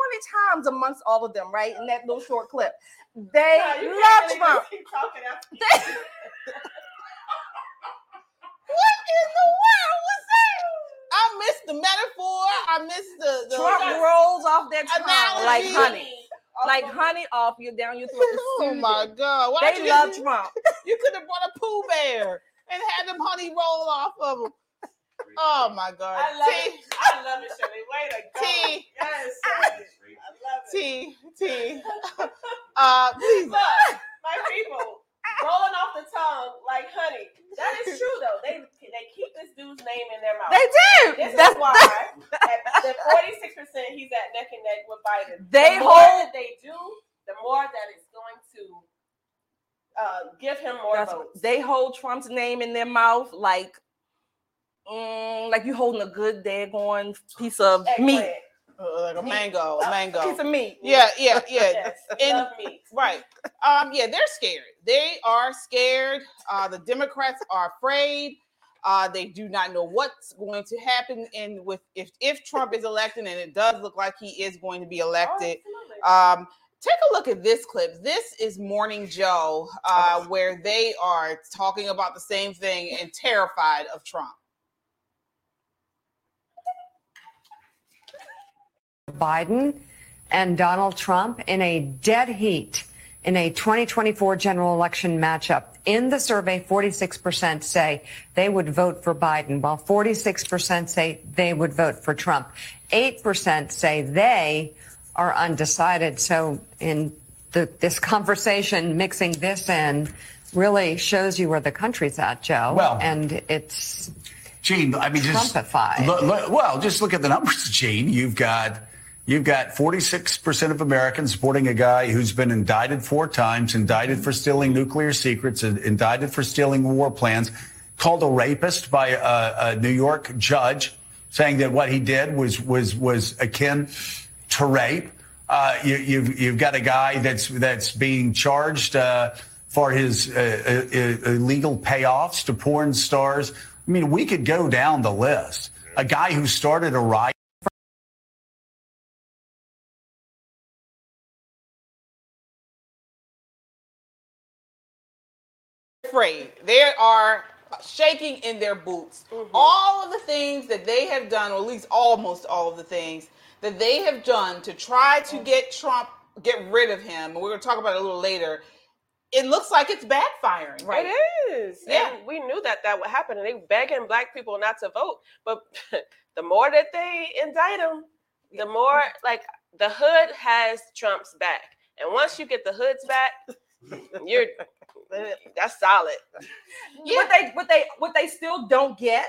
times amongst all of them, right? In that little short clip. They you love Trump. just keep talking after What in the world? I missed the metaphor. I missed the, the Trump rolls off their tongue like Analogy. honey. Like honey off you down your throat. Oh my. God! Why They you- love Trump. You could have brought a Pooh Bear and had them honey roll off of them. Oh my God! I love T, it. I love it, Shirley. Way to go. T. Yes, Shirley. I love it. T, T. Uh, please. Look, my people, rolling off the tongue like honey. That is true though. They they keep this dude's name in their mouth. They do. This That's- is why at the forty six percent he's at neck and neck with Biden. They the more hold- that they do, the more that it's going to uh, give him more That's- votes. they hold Trump's name in their mouth like, mm, like you holding a good daggone piece of meat. Eggplant. Uh, like a mango, a mango. Piece of meat. Yeah, yeah, yeah. Yes, And- meat. Right. Um, yeah, they're scared. They are scared. Uh, the Democrats are afraid. Uh, they do not know what's going to happen in with if if Trump is elected, and it does look like he is going to be elected. Um, take a look at this clip. This is Morning Joe, uh, where they are talking about the same thing and terrified of Trump. Biden and Donald Trump in a dead heat in a 2024 general election matchup. In the survey, 46% say they would vote for Biden, while 46% say they would vote for Trump. 8% say they are undecided. So in the, this conversation, mixing this in really shows you where the country's at, Joe. Well- and it's Gene, I mean, just Trumpified. look- look- well, just look at the numbers, Gene. You've got you've got 46% of Americans supporting a guy who's been indicted four times, indicted for stealing nuclear secrets, indicted for stealing war plans, called a rapist by a, a New York judge, saying that what he did was was was akin to rape. Uh, you, you've you've got a guy that's that's being charged uh, for his uh, uh, illegal payoffs to porn stars. I mean, we could go down the list. A guy who started a riot. Afraid. They are shaking in their boots. Mm-hmm. All of the things that they have done, or at least almost all of the things that they have done to try to mm. get Trump, get rid of him, and we're going to talk about it a little later. It looks like it's backfiring, right? It is. Yeah. And we knew that that would happen, and they begging black people not to vote. But the more that they indict them, the more like the hood has Trump's back, and once you get the hoods back, you're that's solid. What they what they what they still don't get,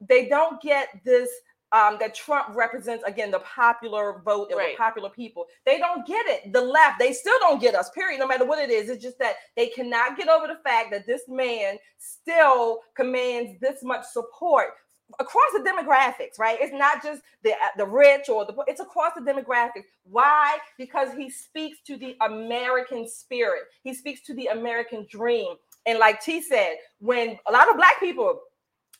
they don't get this um, that Trump represents again the popular vote and Right. the popular people. They don't get it. The left, they still don't get us. Period. No matter what it is, it's just that they cannot get over the fact that this man still commands this much support across the demographics. Right? It's not just the uh, the rich or the. It's across the demographics. Why? Because he speaks to the American spirit. He speaks to the American dream. And like T said, when a lot of black people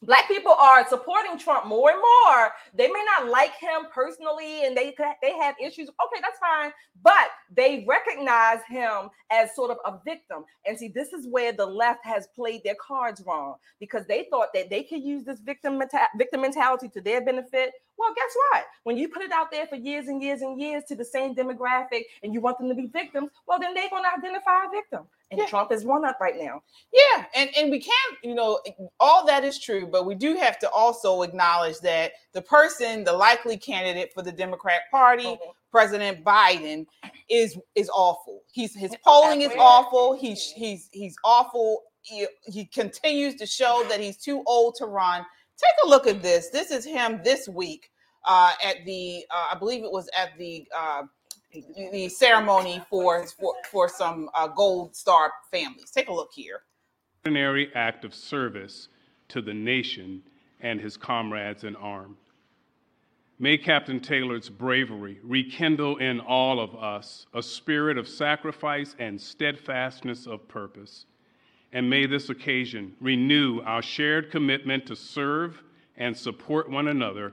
Black people are supporting Trump more and more. They may not like him personally, and they they have issues. Okay, that's fine, but they recognize him as sort of a victim. And see, this is where the left has played their cards wrong because they thought that they could use this victim meta- victim mentality to their benefit. Well, guess what? When you put it out there for years and years and years to the same demographic, and you want them to be victims, well, then they're going to identify a victim. And Trump is one up right now. Yeah, and and we can't, you know, all that is true, but we do have to also acknowledge that the person, the likely candidate for the Democrat Party, Mm-hmm. President Biden, is is awful. He's his polling is awful. He's he's he's awful. He, he continues to show that he's too old to run. Take a look at this. This is him this week uh, at the, uh, I believe it was at the. Uh, the ceremony for for, for some uh, gold star families. Take a look here. extraordinary act of service to the nation and his comrades in arms. May Captain Taylor's bravery rekindle in all of us a spirit of sacrifice and steadfastness of purpose. And may this occasion renew our shared commitment to serve and support one another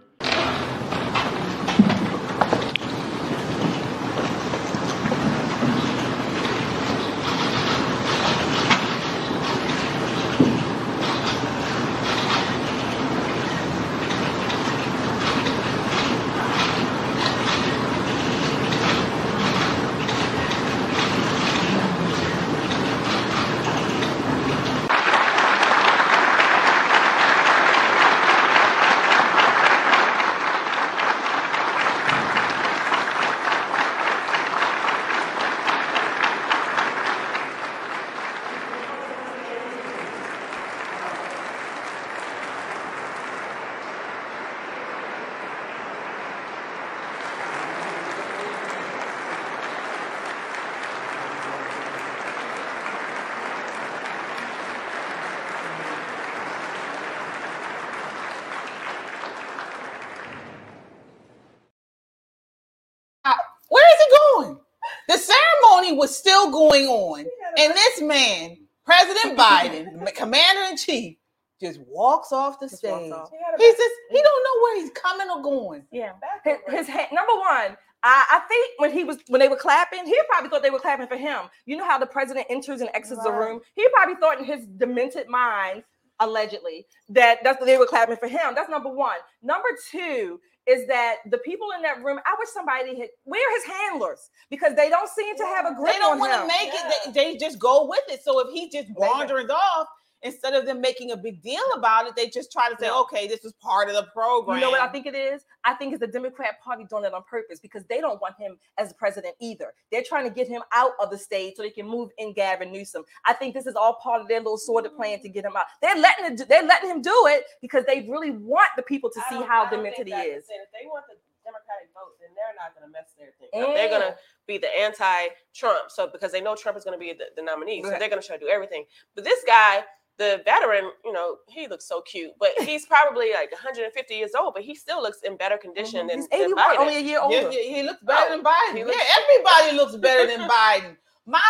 Uh, Where is he going? The ceremony was still going on, and this man, President Biden, Commander in Chief, just walks off the stage. He's just he don't know where he's coming or going. Yeah, his, his head, number one. I, I think when he was when they were clapping, he probably thought they were clapping for him. You know how the president enters and exits the room. He probably thought in his demented mind, allegedly, that that's what they were clapping for him. That's number one. Number two is that the people in that room. I wish somebody had where his handlers because they don't seem to have a grip They don't want to him. make it. They, they just go with it. So if he just wanders off, instead of them making a big deal about it, they just try to say, No. "Okay, this was part of the program." You know what I think it is? I think it's the Democrat Party doing it on purpose because they don't want him as president either. They're trying to get him out of the state so they can move in Gavin Newsom. I think this is all part of their little sordid plan to get him out. They're letting it, they're letting him do it because they really want the people to I see how I don't demented think he that is. If they want the Democratic vote, then they're not going to mess their thing. Mm. They're going to be the anti-Trump, so because they know Trump is going to be the, the nominee, so they're going to try to do everything. But this guy, the veteran, you know, he looks so cute, but he's probably like 150 years old, but he still looks in better condition mm-hmm. than, He's than Biden. only a year older. Yeah, yeah, he looks oh, better Oh, than Biden. he Yeah, everybody looks better than Biden. My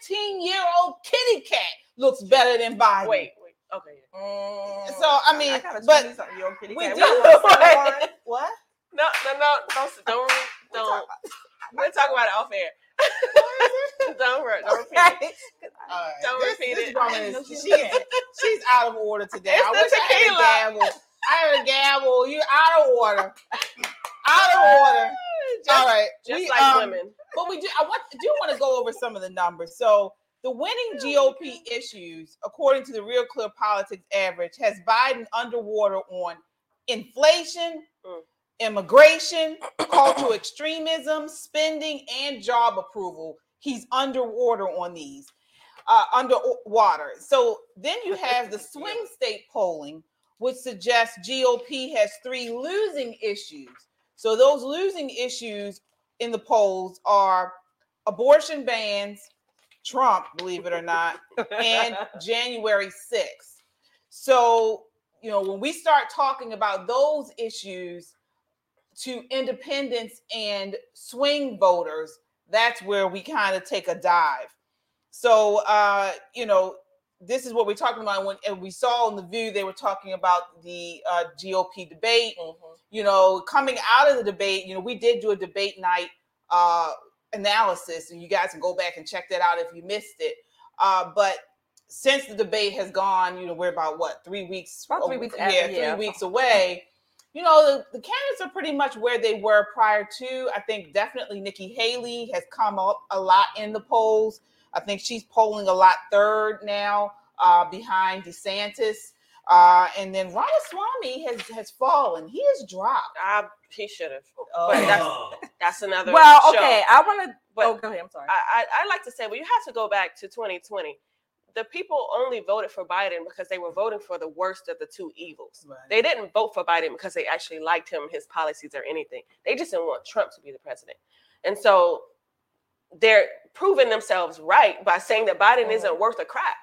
15 year old kitty cat looks better than Biden. Wait, wait, okay. Mm. So I mean, gotta but you something, your kitty we cat. do. We don't want someone- What? No, no, no, don't, don't, don't. We'll talk about it off air. don't, re- don't repeat it. All right. Don't This- repeat this it. woman is- she's, she's out of order today. It's I wish I tequila. had a gavel. I had a gavel. You out of order. Out of order. Just- All right. just we, like um, women. But we do. I want do want to go over some of the numbers. So the winning GOP issues, according to the Real Clear Politics average, has Biden underwater on inflation, Mm. immigration, cultural extremism, spending, and job approval. He's underwater on these. Uh, underwater. So then you have the swing state polling, which suggests GOP has three losing issues. So those losing issues in the polls are abortion bans, Trump, believe it or not, and January 6th. So, you know, when we start talking about those issues to independents and swing voters, that's where we kind of take a dive. So, uh, you know, this is what we're talking about. When and we saw in the view, they were talking about the uh, GOP debate. You know, coming out of the debate, you know, we did do a debate night uh, analysis, and you guys can go back and check that out if you missed it. Uh, but since the debate has gone, you know, we're about what three weeks, About three weeks yeah, after, three yeah. weeks away. You know, the, the candidates are pretty much where they were prior to. I think definitely Nikki Haley has come up a lot in the polls. I think she's polling a lot third now, uh, behind DeSantis. Uh, and then Ramaswamy has has fallen. He has dropped. Uh, he should have. Oh. But that's that's another. Well, show. okay, I want to. Oh, go ahead. I'm sorry. I, I I like to say, well, you have to go back to 2020. The people only voted for Biden because they were voting for the worst of the two evils. They didn't vote for Biden because they actually liked him, his policies, or anything. They just didn't want Trump to be the president. And so they're proving themselves right by saying that Biden isn't worth a crap.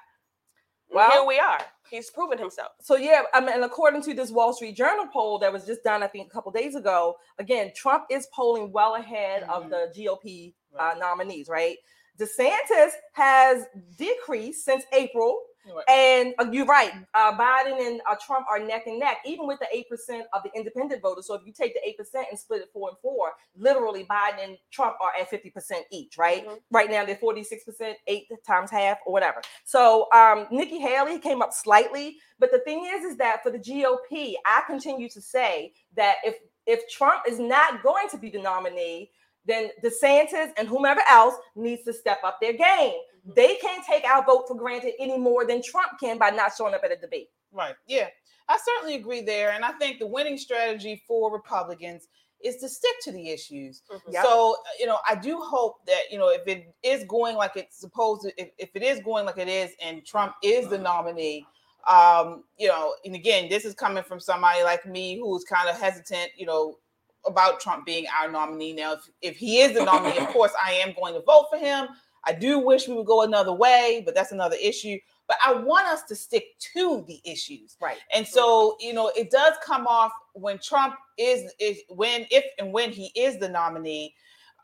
Well, Well- here we are. He's proven himself. So yeah, I mean, and according to this Wall Street Journal poll that was just done, I think a couple days ago, again, Trump is polling well ahead of the GOP uh, nominees. Right, DeSantis has decreased since April, and uh, you're right, uh, Biden and uh, Trump are neck and neck, even with the eight percent of the independent voters. So if you take the eight percent and split it four and four, literally Biden and Trump are at fifty percent each. Right, right now they're forty six percent, eight times half or whatever. So um, Nikki Haley came up slightly, but the thing is, is that for the GOP, I continue to say that if if Trump is not going to be the nominee, then DeSantis and whomever else needs to step up their game. Mm-hmm. They can't take our vote for granted any more than Trump can by not showing up at a debate. Right. Yeah. I certainly agree there. And I think the winning strategy for Republicans is to stick to the issues. Yep. So, uh, you know, I do hope that, you know, if it is going like it's supposed to, if, if it is going like it is and Trump is the nominee, um, you know, and again, this is coming from somebody like me who's kind of hesitant, you know, about Trump being our nominee. Now, if, if he is the nominee, of course, I am going to vote for him. I do wish we would go another way, but that's another issue. But I want us to stick to the issues. Right. And so, you know, it does come off when Trump is, is when, if and when he is the nominee,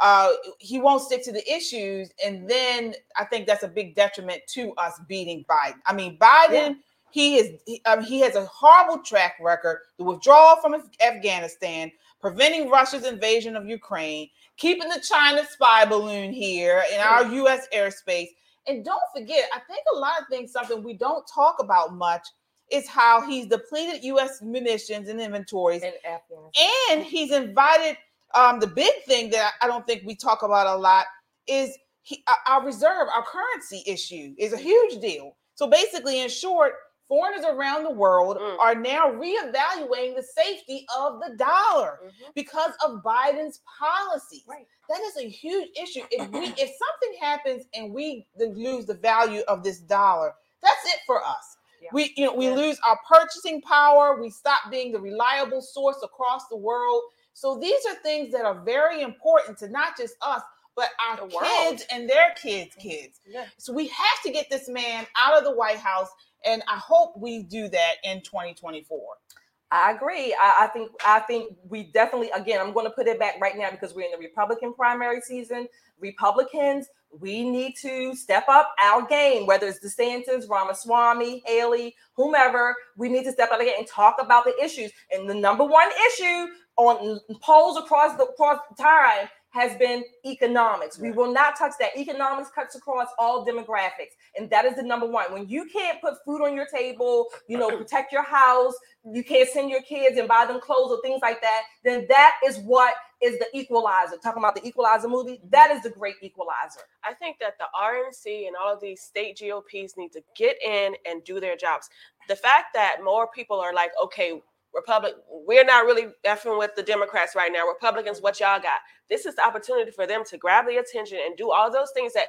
uh, he won't stick to the issues. And then I think that's a big detriment to us beating Biden. I mean, Biden, he is, he, um, he has a horrible track record, the withdrawal from Af- Afghanistan, preventing Russia's invasion of Ukraine, keeping the China spy balloon here in our U.S. airspace. And don't forget, I think a lot of things, something we don't talk about much is how he's depleted U.S. munitions and inventories. And And he's invited, um, the big thing that I don't think we talk about a lot is he, uh, our reserve, our currency issue is a huge deal. So basically, in short, foreigners around the world mm. are now reevaluating the safety of the dollar mm-hmm. because of Biden's policies. That is a huge issue. If we if something happens and we lose the value of this dollar, that's it for us. We you know we lose our purchasing power. We stop being the reliable source across the world. So these are things that are very important to not just us, but our kids and their kids' mm-hmm. kids. So we have to get this man out of the White House, and I hope we do that in 2024. I agree. I, I think I think we definitely again I'm going to put it back right now because we're in the Republican primary season. Republicans, we need to step up our game, whether it's DeSantis, Ramaswamy, Haley, whomever. We need to step up again and talk about the issues. And the number one issue on polls across the across time has been economics. We will not touch that. Economics cuts across all demographics, and that is the number one. When you can't put food on your table, you know, protect your house, you can't send your kids and buy them clothes or things like that, then that is what is the equalizer. Talking about the equalizer movie, that is the great equalizer. I think that the RNC and all of these state GOPs need to get in and do their jobs. The fact that more people are like, okay, Republic, we're not really effing with the Democrats right now. Republicans, what y'all got? This is the opportunity for them to grab the attention and do all those things that,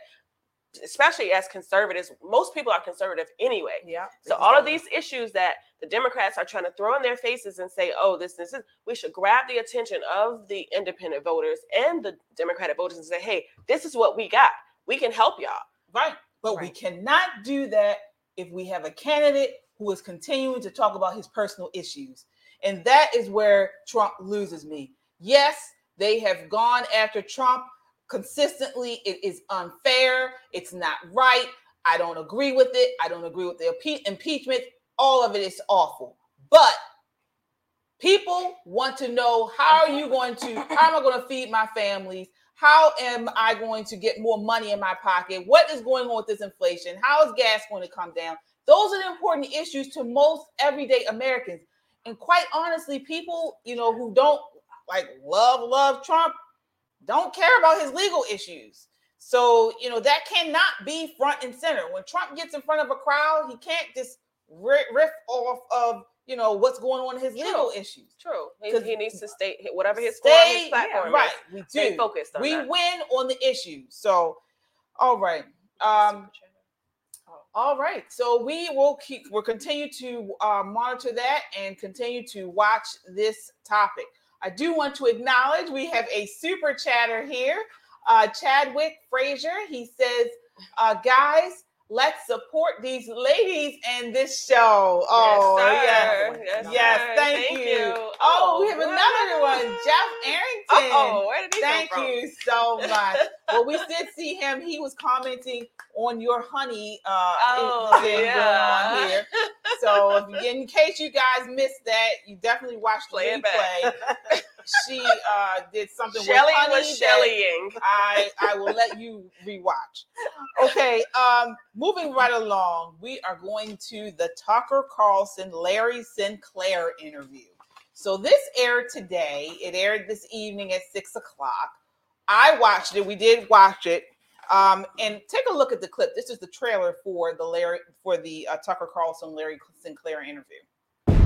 especially as conservatives, most people are conservative anyway. Yeah. So all of these issues that the Democrats are trying to throw in their faces and say, "Oh, this, this is," we should grab the attention of the independent voters and the Democratic voters and say, "Hey, this is what we got. We can help y'all." Right. But we cannot do that if we have a candidate who is continuing to talk about his personal issues. And that is where Trump loses me. Yes, they have gone after Trump consistently. It is unfair. It's not right. I don't agree with it. I don't agree with the impe- impeachment. All of it is awful. But people want to know how are you going to, how am I going to feed my families? How am I going to get more money in my pocket? What is going on with this inflation? How is gas going to come down? Those are the important issues to most everyday Americans. And quite honestly, people, you know, who don't like love, love Trump, don't care about his legal issues. So, you know, that cannot be front and center. When Trump gets in front of a crowd, he can't just riff off of, you know, what's going on in his legal issues. True. He, he needs to stay whatever his Stay platform right. is. We do. Stay focused on we that. win on the issue. So, all right. Um, all right. So we will keep. We'll continue to uh, monitor that and continue to watch this topic. I do want to acknowledge we have a super chatter here, uh, Chadwick Frazier. He says, uh, "Guys, let's support these ladies and this show." Oh, sir. yes, Yes, yes, thank, Thank you. you. Oh, we have Oh, another one, Jeff Arrington. Uh-oh, where did he come Thank you so much. well, we did see him. He was commenting on your honey uh Oh, yeah. going on here. So if, in case you guys missed that, you definitely watched the replay. she uh did something Shelly was Shellying. I I will let you rewatch. Okay, um moving right along, we are going to the Tucker Carlson Larry Sinclair interview. So this aired today. It aired this evening at six o'clock. I watched it. We did watch it. Um, and take a look at the clip. This is the trailer for the Larry for the uh, Tucker Carlson Larry Sinclair interview.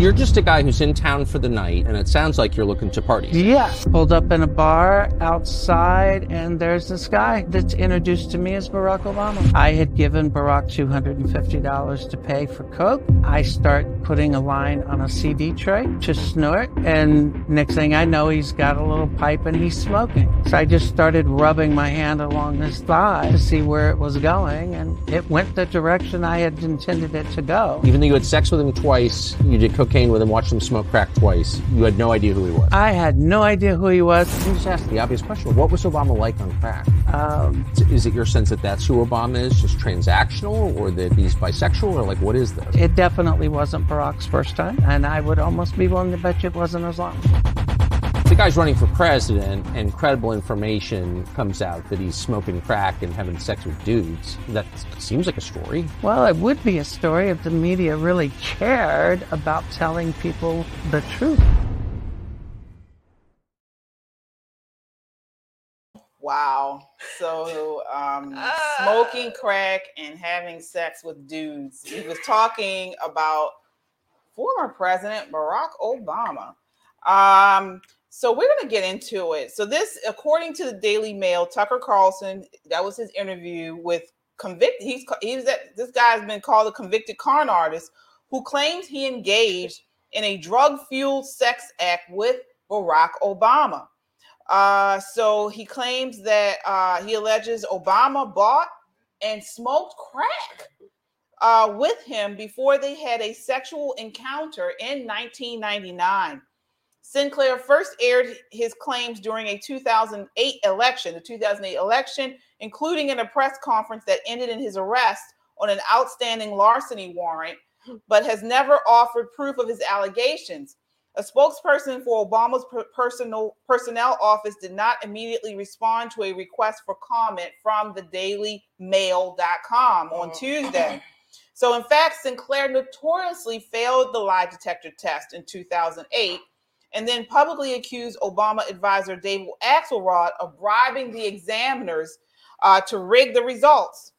You're just a guy who's in town for the night, and it sounds like you're looking to party. Yeah. Pulled up in a bar outside, and there's this guy that's introduced to me as Barack Obama. I had given Barack $250 to pay for Coke. I start putting a line on a CD tray to snort, and next thing I know, he's got a little pipe and he's smoking. So I just started rubbing my hand along his thigh to see where it was going, and it went the direction I had intended it to go. Even though you had sex with him twice, you did cocaine with him, watched him smoke crack twice, you had no idea who he was. I had no idea who he was. Let me just ask the obvious question. What was Obama like on crack? Um, Is it your sense that that's who Obama is, just transactional, or that he's bisexual, or like what is this? It definitely wasn't Barack's first time, and I would almost be willing to bet you it wasn't as long. The guy's running for president, and credible information comes out that he's smoking crack and having sex with dudes. That seems like a story. Well, it would be a story if the media really cared about telling people the truth. Wow. So um smoking crack and having sex with dudes. He was talking about former President Barack Obama. Um so we're going to get into it. So this according to the Daily Mail, Tucker Carlson, that was his interview with convicted he's he's that this guy's been called a convicted con artist who claims he engaged in a drug-fueled sex act with Barack Obama. Uh, so he claims that uh, he alleges Obama bought and smoked crack uh, with him before they had a sexual encounter in 1999. Sinclair first aired his claims during a 2008 election, the 2008 election, including in a press conference that ended in his arrest on an outstanding larceny warrant, but has never offered proof of his allegations. A spokesperson for Obama's per- personal personnel office did not immediately respond to a request for comment from the dailymail.com on mm. Tuesday. So, in fact, Sinclair notoriously failed the lie detector test in 2008 and then publicly accused Obama advisor David Axelrod of bribing the examiners uh, to rig the results.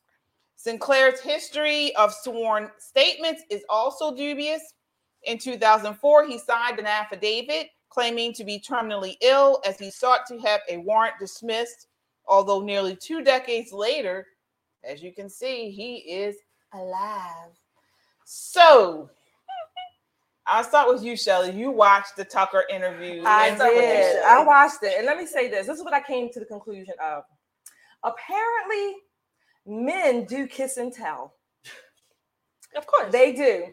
Sinclair's history of sworn statements is also dubious. In 2004, he signed an affidavit claiming to be terminally ill as he sought to have a warrant dismissed. Although nearly two decades later, as you can see, he is alive. So, I'll start with you, Shelly. You watched the Tucker interview. I with you, did. I watched it. And let me say this. This is what I came to the conclusion of. Apparently, men do kiss and tell. Of course. They do.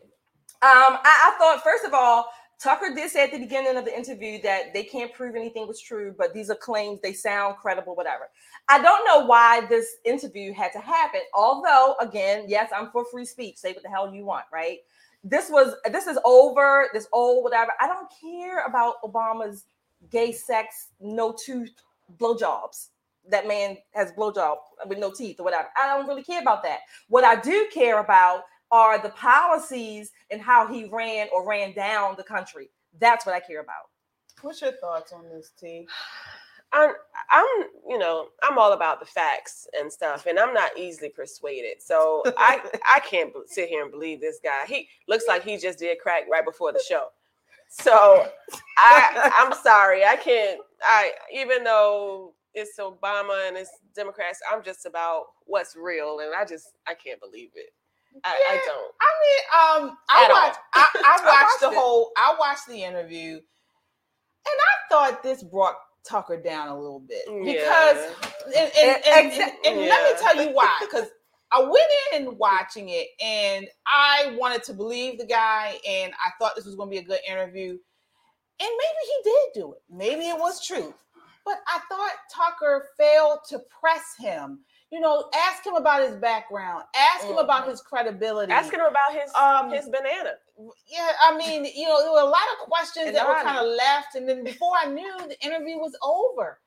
Um, I, I thought, first of all, Tucker did say at the beginning of the interview that they can't prove anything was true, but these are claims, they sound credible, whatever. I don't know why this interview had to happen. Although, again, yes, I'm for free speech. Say what the hell you want, right? This was this is over, this old, whatever. I don't care about Obama's gay sex, no tooth blowjobs. That man has blowjob with no teeth or whatever. I don't really care about that. What I do care about are the policies and how he ran or ran down the country. That's what I care about. What's your thoughts on this, T? I'm, I'm, you know, I'm all about the facts and stuff, and I'm not easily persuaded. So I, I can't sit here and believe this guy. He looks like he just did crack right before the show. So I, I'm sorry, I can't. I even though it's Obama and it's Democrats, I'm just about what's real, and I just I can't believe it. I, I don't. I mean, um, I At watched, I, I I watched watched the it. whole, I watched the interview, and I thought this brought Tucker down a little bit because, and, and, and, and, Exa- and let me tell you why. Because I went in watching it, and I wanted to believe the guy, and I thought this was going to be a good interview, and maybe he did do it. Maybe it was true, but I thought Tucker failed to press him. You know, ask him about his background. Ask him about his credibility. Ask him about his Um, his banana. Yeah, I mean, you know, there were a lot of questions And that were kind of left, and then before I knew, the interview was over.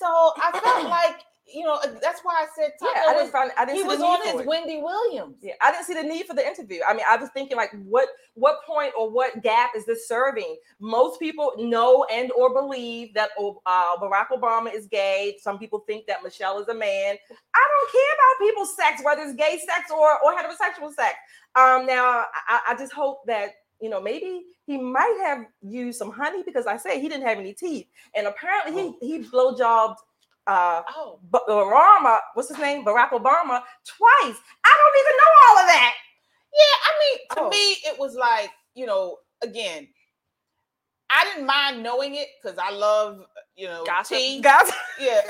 So I felt like, you know, that's why I said Tucker Yeah, I didn't was, find I didn't he see was the on his it. Wendy Williams. Yeah, I didn't see the need for the interview. I mean, I was thinking like, what what point or what gap is this serving? Most people know and or believe that uh, Barack Obama is gay. Some people think that Michelle is a man. I don't care about people's sex, whether it's gay sex or or heterosexual sex. Um, now I, I just hope that you know maybe he might have used some honey because I say he didn't have any teeth, and apparently he he blowjobbed uh oh. Obama, what's his name? Barack Obama twice. I don't even know all of that. Yeah, I mean, to Oh. me, it was like, you know, again, I didn't mind knowing it because I love, you know, Gossip. tea. Gossip. Yeah.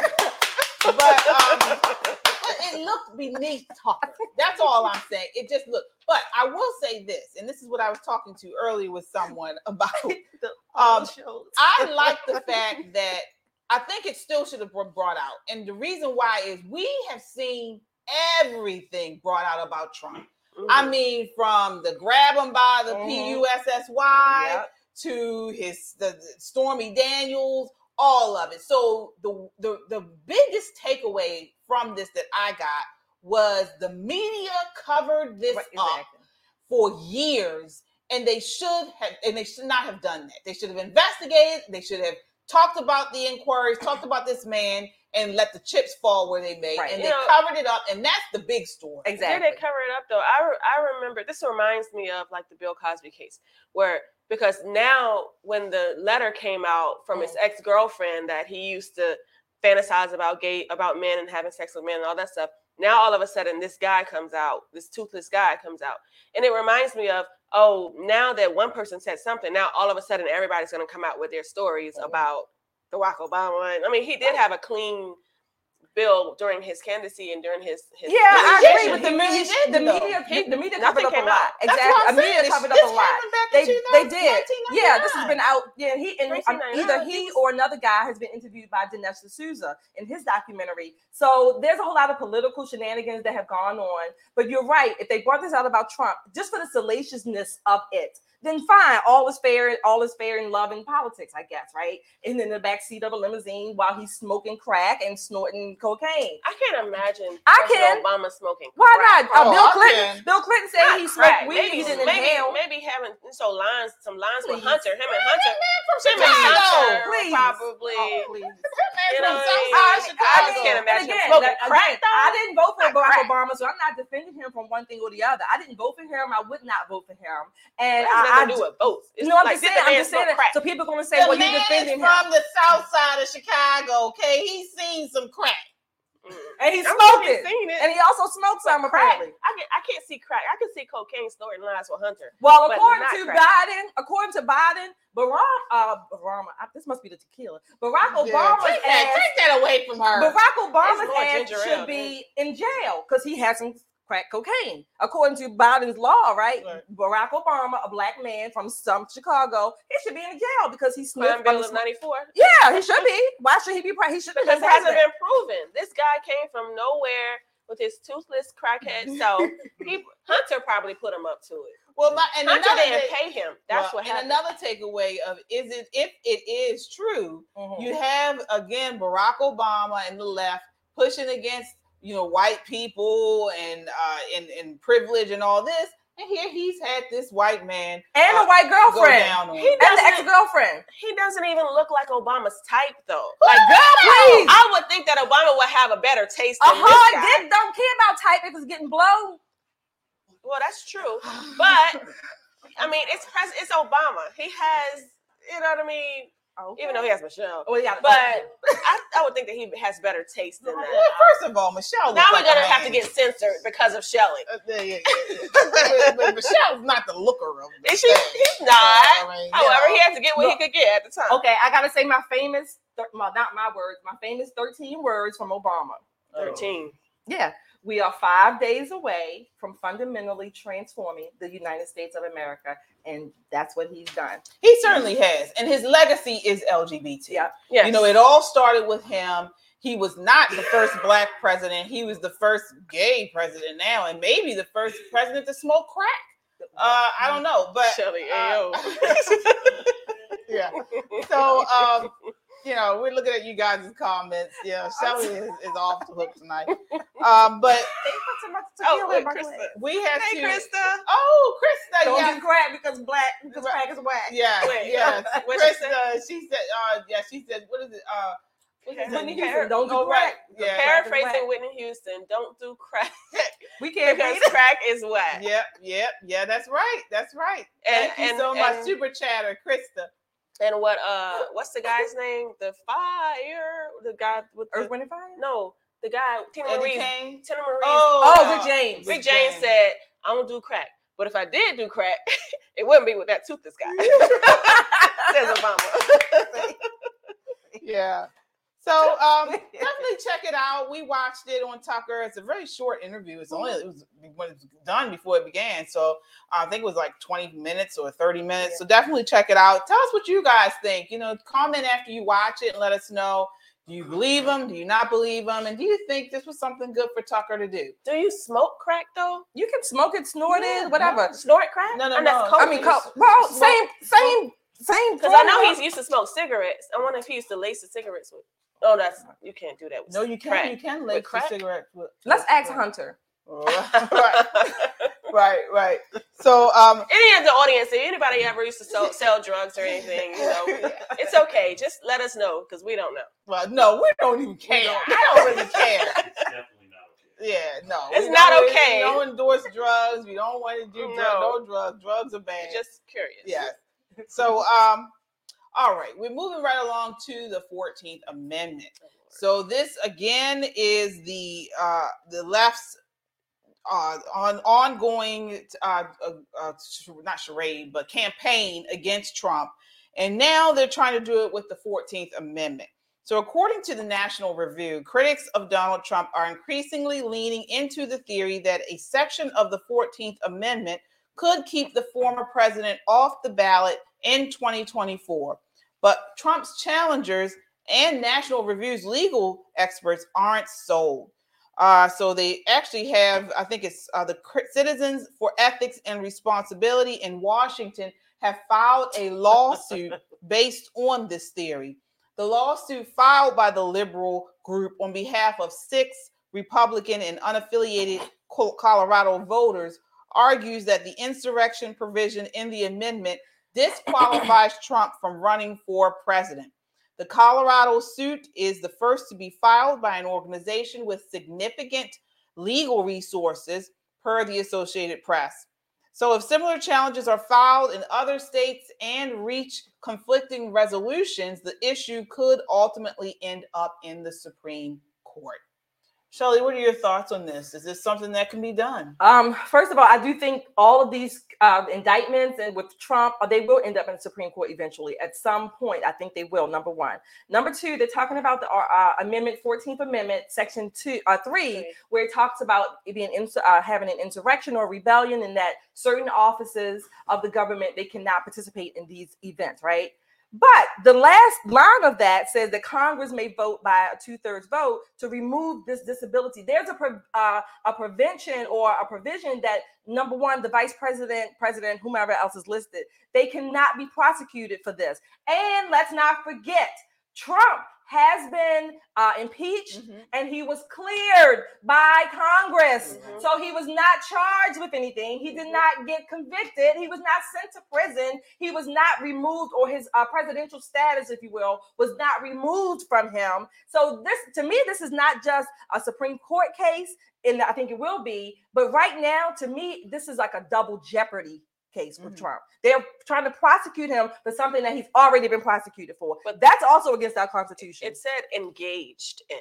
but um, it looked beneath Tucker. That's all I'm saying. It just looked. But I will say this, and this is what I was talking to earlier with someone about. Um, I like the fact that I think it still should have been brought out, and the reason why is we have seen everything brought out about Trump. I mean, from the grab him by the Mhm. PUSSY Yep. to his the, the Stormy Daniels, all of it. So the, the the biggest takeaway from this that I got was the media covered this Right, up for years, and they should have and they should not have done that. They should have investigated. They should have talked about the inquiries, talked about this man, and let the chips fall where they may. Right. And You they know- covered it up, and that's the big story. Did they cover it up though? I, re- I remember this reminds me of like the Bill Cosby case, where because now when the letter came out from his mm. ex girlfriend that he used to fantasize about gay about men and having sex with men and all that stuff. Now all of a sudden this guy comes out, this toothless guy comes out, and it reminds me of oh now that one person said something, now all of a sudden everybody's going to come out with their stories mm-hmm. about the Barack Obama. And, I mean he did have a clean bill during his candidacy and during his, his Yeah, I agree with the election. media. He didn't, The though. media, He- the media nothing covered up a came lot. out. Exactly, the media saying. This- covered this up a lot. happened back in They, they did. Yeah, this has been out. Yeah, he and um, either he or another guy has been interviewed by Dinesh D'Souza in his documentary. So there's a whole lot of political shenanigans that have gone on. But you're right. If they brought this out about Trump, just for the salaciousness of it, then fine. All is fair. All is fair in love and politics, I guess, right? And in the back seat of a limousine while he's smoking crack and snorting cocaine. I can't imagine I President can. Obama smoking. Why crack. not? Uh, Oh, Bill Clinton. Bill Clinton said Not he crack. smoked weed. Maybe, he didn't maybe, inhale. maybe having so lines, some lines with Hunter, him and Hunter, from him and Chicago. Hunter, Please. probably. Oh, please. You know from what I mean? I Chicago. just can't imagine again, smoking that- crack. again, I didn't vote for Not Barack crack. Obama, so I'm not defending him from one thing or the other. I didn't vote for him. I would not vote for him. And It I, nothing I do with votes. It's no, I'm like, just saying. I'm just saying. smoke that- So people are going to say, The "Well, you man is defending him," from the south side of Chicago. Okay, he's seen some crack. and he smoked he's it, seen it. and he also smoked some crack. apparently. I, can, I can't see crack. I can see cocaine snorting lines with Hunter. Well, according to crack. Biden, according to Biden, Barack, uh, Obama, I- this must be the tequila. Barack Yeah, Obama's take, that, ass take that away from her. Barack Obama's more ass should be in jail because he has some crack cocaine. According to Biden's law, right? Barack Obama, a black man from some Chicago, he should be in jail because he Crime sniffed bill on of 94. Yeah, he should be. Why should he be? He should Because it hasn't been proven. This guy came from nowhere with his toothless crackhead self. he, Hunter probably put him up to it. Well, my, and Hunter another didn't thing- pay him. That's Well, what and another takeaway of is it if it is true, Mm-hmm. you have again Barack Obama and the left pushing against you know white people and uh and, and privilege and all this, and here he's had this white man and uh, a white girlfriend. He him. and the ex-girlfriend. He doesn't even look like Obama's type, though. Like, girl, please. I would think that Obama would have a better taste A than this hard guy. dick don't care about type if it's getting blown. Well, that's true, but I mean, it's pres- it's Obama. He has, you know what I mean. Even though he has Michelle, Well, yeah, but I, I would think that he has better taste than that. Well, first of all, Michelle. Now we're like gonna a have to get censored because of Shelley. Uh, yeah, yeah, yeah. but, but Michelle's not the looker of the Is she? He's not. I mean, However, know. he had to get what he could get at the time. Okay, I gotta say my famous, thir- well, not my words, my famous 13 words from Obama. Oh. Thirteen. Yeah, we are five days away from fundamentally transforming the United States of America, and that's what he's done. He certainly has, and his legacy is LGBT. Yeah, You know, it all started with him. He was not the first black president. He was the first gay president now, and maybe the first president to smoke crack. Uh, I don't know, but Shelley, uh, yeah. So, um, you know, we're looking at you guys' comments. Yeah, Shelly is, is off the hook tonight. Um, but Oh, look, Krista. we have Hey, to. Krista. Oh, Krista, Don't yeah. do crack because black because crack is whack. Yeah, Wait, yes. she Krista, she said, uh, yeah, she said, what is it? Uh, what is it? Whitney Houston, don't do Oh, crack. right. Yeah. Paraphrasing Whitney Houston, don't do crack We can't because read crack is whack. Yep, yep, yeah, that's right. That's right. And- Thank you and- so much, and- Super Chatter, Krista. And what? Uh, what's the guy's name? The fire. The guy with the, Earth, Wind, and Fire? No, the guy. Tina Eddie Marie. Kane? Teena Marie. Oh, Oh, Rick James. Rick Rick James James. said, "I don't do crack, but if I did do crack, it wouldn't be with that toothless guy." Says Obama. Yeah. So um, definitely check it out. We watched it on Tucker. It's a very short interview. It's only it was when it's done before it began. So I think it was like 20 minutes or 30 minutes. So definitely check it out. Tell us what you guys think. You know, comment after you watch it and let us know. Do you believe him? Do you not believe him? And do you think this was something good for Tucker to do? do you smoke crack though? You can smoke it, snort Yeah, it, whatever. Snort crack? No, no, And that's no. I mean, coke. co- well, same, same, same. Because I know he's used to smoke cigarettes. I wonder if he used to lace the cigarettes with. Oh, that's you can't do that. With No, you can. Crack. You can With lace the crack? cigarette. With, Let's with- ask Hunter. right, right, right. So um, Any of the audience, if anybody ever used to sell, sell drugs or anything, you know, it's okay. Just let us know because we don't know. Well, no, we don't even care. I don't really care. Definitely not. Yeah, no, It's not don't- okay. We don't endorse drugs. We don't want to do drugs. No. No drugs. Drugs are bad. Just curious. yeah. So, um, all right, we're moving right along to the Fourteenth Amendment. So this again is the uh, the left's uh, on ongoing uh, uh, uh, not charade but campaign against Trump, and now they're trying to do it with the Fourteenth Amendment. So, according to the National Review, critics of Donald Trump are increasingly leaning into the theory that a section of the 14th Amendment could keep the former president off the ballot in 2024. But Trump's challengers and National Review's legal experts aren't sold. Uh, so they actually have, I think it's uh, the Citizens for Ethics and Responsibility in Washington have filed a lawsuit based on this theory. The lawsuit filed by the liberal group on behalf of six Republican and unaffiliated Colorado voters argues that the insurrection provision in the amendment disqualifies Trump from running for president. The Colorado suit is the first to be filed by an organization with significant legal resources, per the Associated Press. So, if similar challenges are filed in other states and reach conflicting resolutions, the issue could ultimately end up in the Supreme Court. Shelly, what are your thoughts on this? Is this something that can be done? Um, first of all, I do think all of these uh, indictments and with Trump, uh, they will end up in the Supreme Court eventually. At some point, I think they will. Number one. Number two, they're talking about the uh, uh Amendment, Fourteenth Amendment, Section two, uh, three, where it talks about being ins- uh, having an insurrection or rebellion, and that certain offices of the government they cannot participate in these events. Right. But the last line of that says that Congress may vote by a two-thirds vote to remove this disability. There's a pre- uh, a prevention or a provision that number one, the vice president, president, whomever else is listed, they cannot be prosecuted for this. And let's not forget, Trump has been uh, impeached and he was cleared by Congress. So he was not charged with anything. He did not get convicted. He was not sent to prison. He was not removed, or his uh, presidential status, if you will, was not removed from him. So this, to me, this is not just a Supreme Court case, and I think it will be. But right now, to me, this is like a double jeopardy case with Trump. They're trying to prosecute him for something that he's already been prosecuted for. But that's also against our constitution. It said engaged in.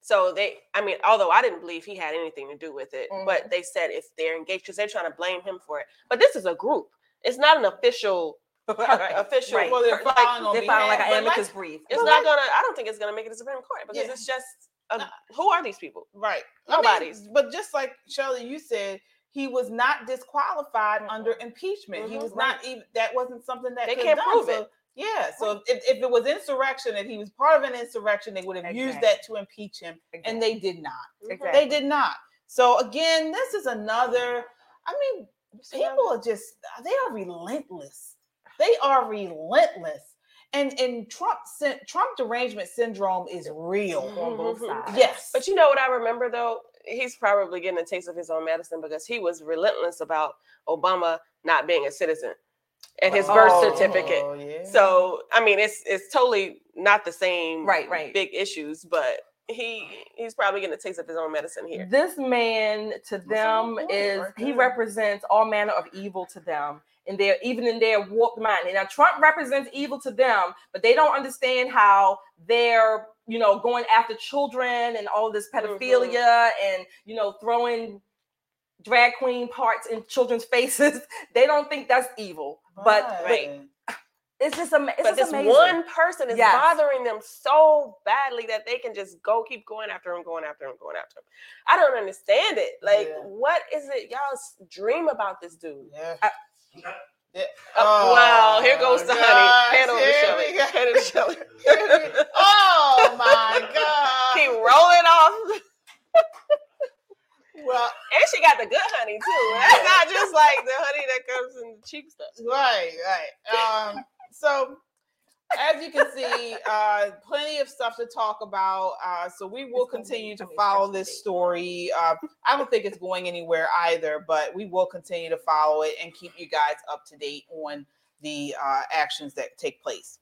So they, I mean, although I didn't believe he had anything to do with it, Mm-hmm. but they said if they're engaged, because they're trying to blame him for it. But this is a group. It's not an official, official. Right. Well, they're like- filing on They're filing like an amicus like- brief. It's not gonna. I don't think it's gonna make it to the Supreme Court because Yeah. it's just. A, who are these people? Right. I mean, Nobody's. but just like Shirley, you said, he was not disqualified uh-huh. under impeachment. He Mhm. was not even. That wasn't something that They could can't done. prove So, it. Yeah. So if, if it was insurrection, if he was part of an insurrection, they would have used that to impeach him, and they did not. Exactly. They did not. So again, this is another. I mean, people are just they are relentless. They are relentless. And and Trump Trump derangement syndrome is real on both mm-hmm. sides. Yes. But you know what I remember though? He's probably getting a taste of his own medicine because he was relentless about Obama not being a citizen and his birth Oh, certificate. yeah. So I mean, it's it's totally not the same Right, right. big issues, but he he's probably getting a taste of his own medicine here. This man to them is he represents all manner of evil to them. And they're even in their warped mind. And now Trump represents evil to them, but they don't understand how they're, you know, going after children and all this mm-hmm. pedophilia and you know, throwing drag queen parts in children's faces. they don't think that's evil. But Right. but it's just ama- it's but just this amazing. one person is Yes. bothering them so badly that they can just go keep going after him, going after him, going after him. I don't understand it. Like, Yeah. what is it y'all dream about this dude? Yeah. Uh, wow, here goes the gosh, honey. Hand over here Shelly. we go. Hand over Shelly. oh my god. Keep rolling off. Well, and she got the good honey too. That's not just like the honey that comes in the cheap stuff. Right, right. Um, so as you can see, uh, plenty of stuff to talk about. Uh, so we will continue to follow this story. Uh, I don't think it's going anywhere either, but we will continue to follow it and keep you guys up to date on the uh, actions that take place.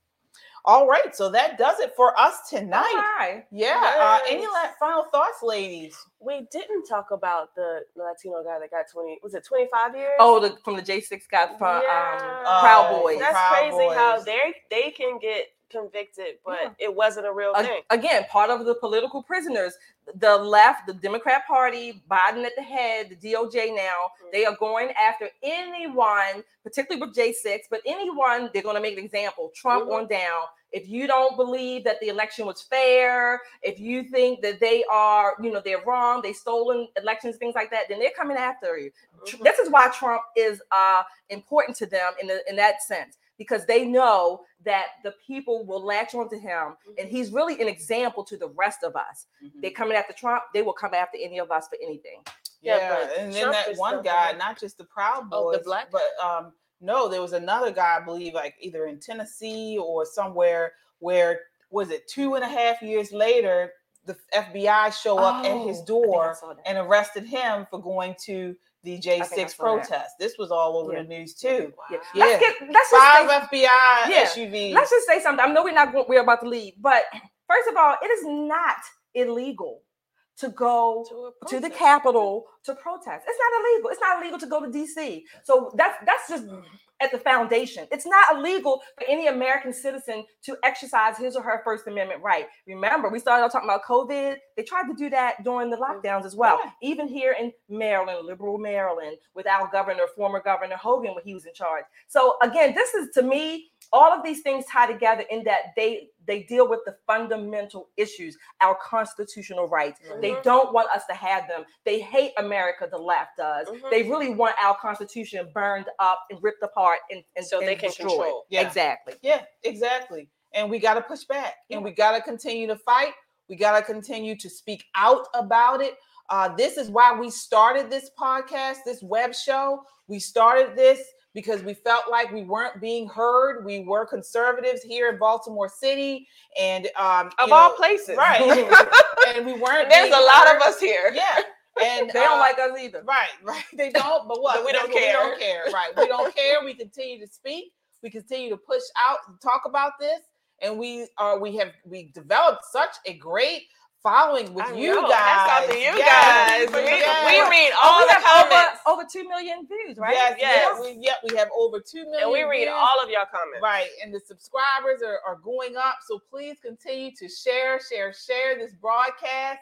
All right, so that does it for us tonight. Right. Yeah. Uh, any la- final thoughts, ladies? We didn't talk about the Latino guy that got 20, was it 25 years? Oh, the, from the J6 guy from um, Proud Oh, Boys. That's Proud crazy how they they can get convicted, but Yeah. it wasn't a real Ag- thing. again, part of the political prisoners. The left, the Democrat Party, Biden at the head, the DOJ now, they are going after anyone, particularly with J6, but anyone, they're going to make an example, Trump Mhm. on down. If you don't believe that the election was fair, if you think that they are, you know, they're wrong, they stolen elections, things like that, then they're coming after you. Tr- This is why Trump is uh, important to them in, the, in that sense because they know that the people will latch onto him and he's really an example to the rest of us. They're coming after Trump, they will come after any of us for anything. Yeah, Yeah, but and then that one something guy, like- not just the Proud Oh, Boys, the black but um, no, there was another guy, I believe, like either in Tennessee or somewhere where was it two and a half years later, the FBI show up at his Oh, I think I door and arrested him for going to the think I J6 saw that. protest. This was all over Yeah. the news too. Yeah. Yeah. Let's get let's just Five say, FBI Yeah. SUVs. let's just say something. I know we're not going, we're about to leave, but first of all, it is not illegal to go to, the Capitol to protest. It's not illegal. It's not illegal to go to DC. So that's that's just mm. At the foundation. It's not illegal for any American citizen to exercise his or her First Amendment right. Remember, we started talking about COVID. They tried to do that during the mm-hmm. lockdowns as well. Even here in Maryland, liberal Maryland, with our governor, former Governor Hogan, when he was in charge. So again, this is to me, all of these things tie together in that they they deal with the fundamental issues, our constitutional rights. They Mhm. don't want us to have them. They hate America, the left does. Mhm. They really want our constitution burned up and ripped apart and, and So they can destroyed. control. Yeah. Exactly. Yeah, exactly. And we got to push back and we got to continue to fight. We got to continue to speak out about it. Uh, this is why we started this podcast, this web show. We started this because we felt like we weren't being heard. We were conservatives here in Baltimore City, and um, Of all know, places. right? and we weren't. There's a lot heard. of us here. Yeah, and They don't uh, like us either. Right, right. They don't, but what? But we don't care. We don't care. Right. We don't care. We continue to speak. We continue to push out and talk about this. And we are we have we developed such a great following with I you know. guys. Hats off to you Yes, guys. We- yes. we read Oh, all we the comments. Over, over two million views, right? Yes, yes. Yes. We, yep, we have over two million. And we read views. all of y'all comments. Right. And the subscribers are, are going up. So please continue to share, share, share this broadcast.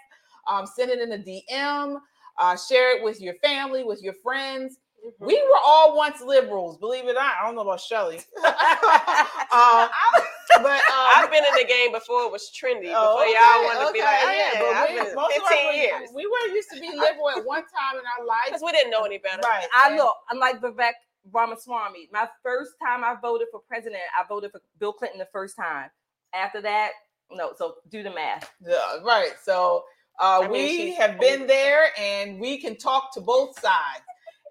Um, send it in a DM. Uh, share it with your family, with your friends. Mm-hmm. We were all once liberals, believe it or not. I don't know about Shelly. uh, but um, I've been in the game before it was trendy. Before Oh, y'all okay, wanted to be like, yeah, yeah, but I've we- been most 15 were- years. We were used to be liberal at one time in our life. Because we didn't know any better. Right. I and- look, I'm like Vivek Ramaswamy. My first time I voted for president, I voted for Bill Clinton the first time. After that, no. So do the math. Yeah, right. So uh, I mean, we she's have been there and we can talk to both sides.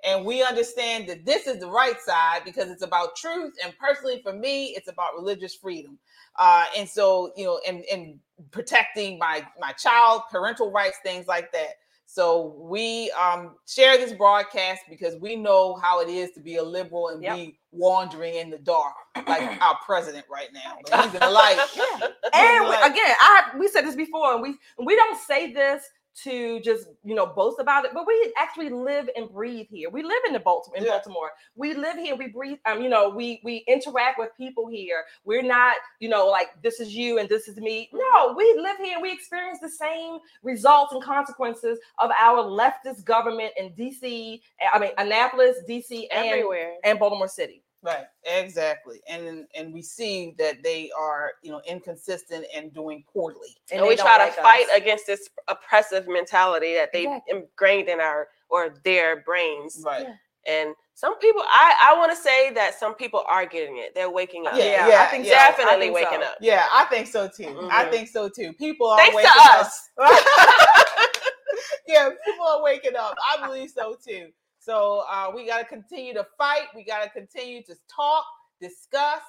And we understand that this is the right side because it's about truth. And personally, for me, it's about religious freedom. Uh, and so, you know, and, and protecting my my child, parental rights, things like that. So we um, share this broadcast because we know how it is to be a liberal and be wandering in the dark, like our president right now. But he's in the light. yeah. And we, again, I we said this before, and we we don't say this to just you know boast about it, but we actually live and breathe here. We live in the Baltimore in Yeah. Baltimore. We live here. We breathe. Um, you know, we we interact with people here. We're not you know like this is you and this is me. No, we live here. We experience the same results and consequences of our leftist government in D.C. I mean Annapolis, D.C. and Everywhere. and Baltimore City. Right, exactly, and and we see that they are, you know, inconsistent and doing poorly. And, we try to fight against this oppressive mentality that they Exactly. ingrained in our or their brains. Right. And some people, I I want to say that some people are getting it. They're waking up. Yeah, yeah, I think yeah, definitely I think waking so. up. Yeah, I think so too. I Mhm. think so too. People are Thanks to waking us. up. yeah, people are waking up. I believe so too. So uh, we got to continue to fight. We got to continue to talk, discuss,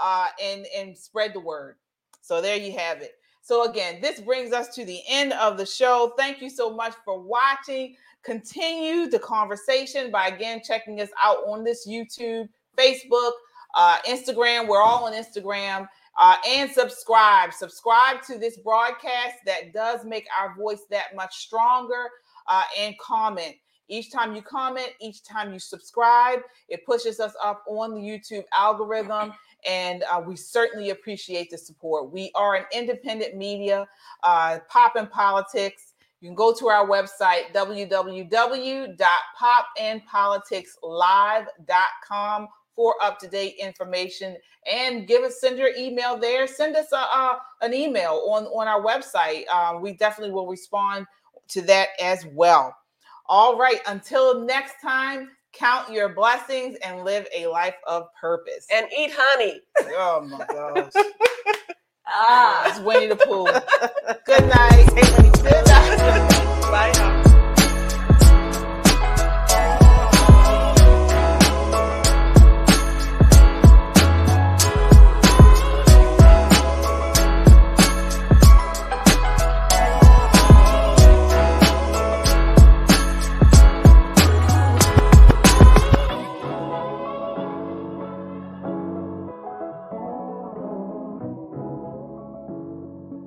uh, and and spread the word. So there you have it. So again, this brings us to the end of the show. Thank you so much for watching. Continue the conversation by again checking us out on this YouTube, Facebook, uh, Instagram. We're all on Instagram. Uh, and subscribe. Subscribe to this broadcast. That does make our voice that much stronger. Uh, and comment. Each time you comment, each time you subscribe, it pushes us up on the YouTube algorithm. And uh, we certainly appreciate the support. We are an independent media, uh, pop and politics. You can go to our website, www.popandpoliticslive.com for up-to-date information and give us send your email there send us a, uh, an email on on our website um, we definitely will respond to that as well all right until next time count your blessings and live a life of purpose. And eat honey. oh my gosh. Ah. It's winnie the pooh. Good night. Good night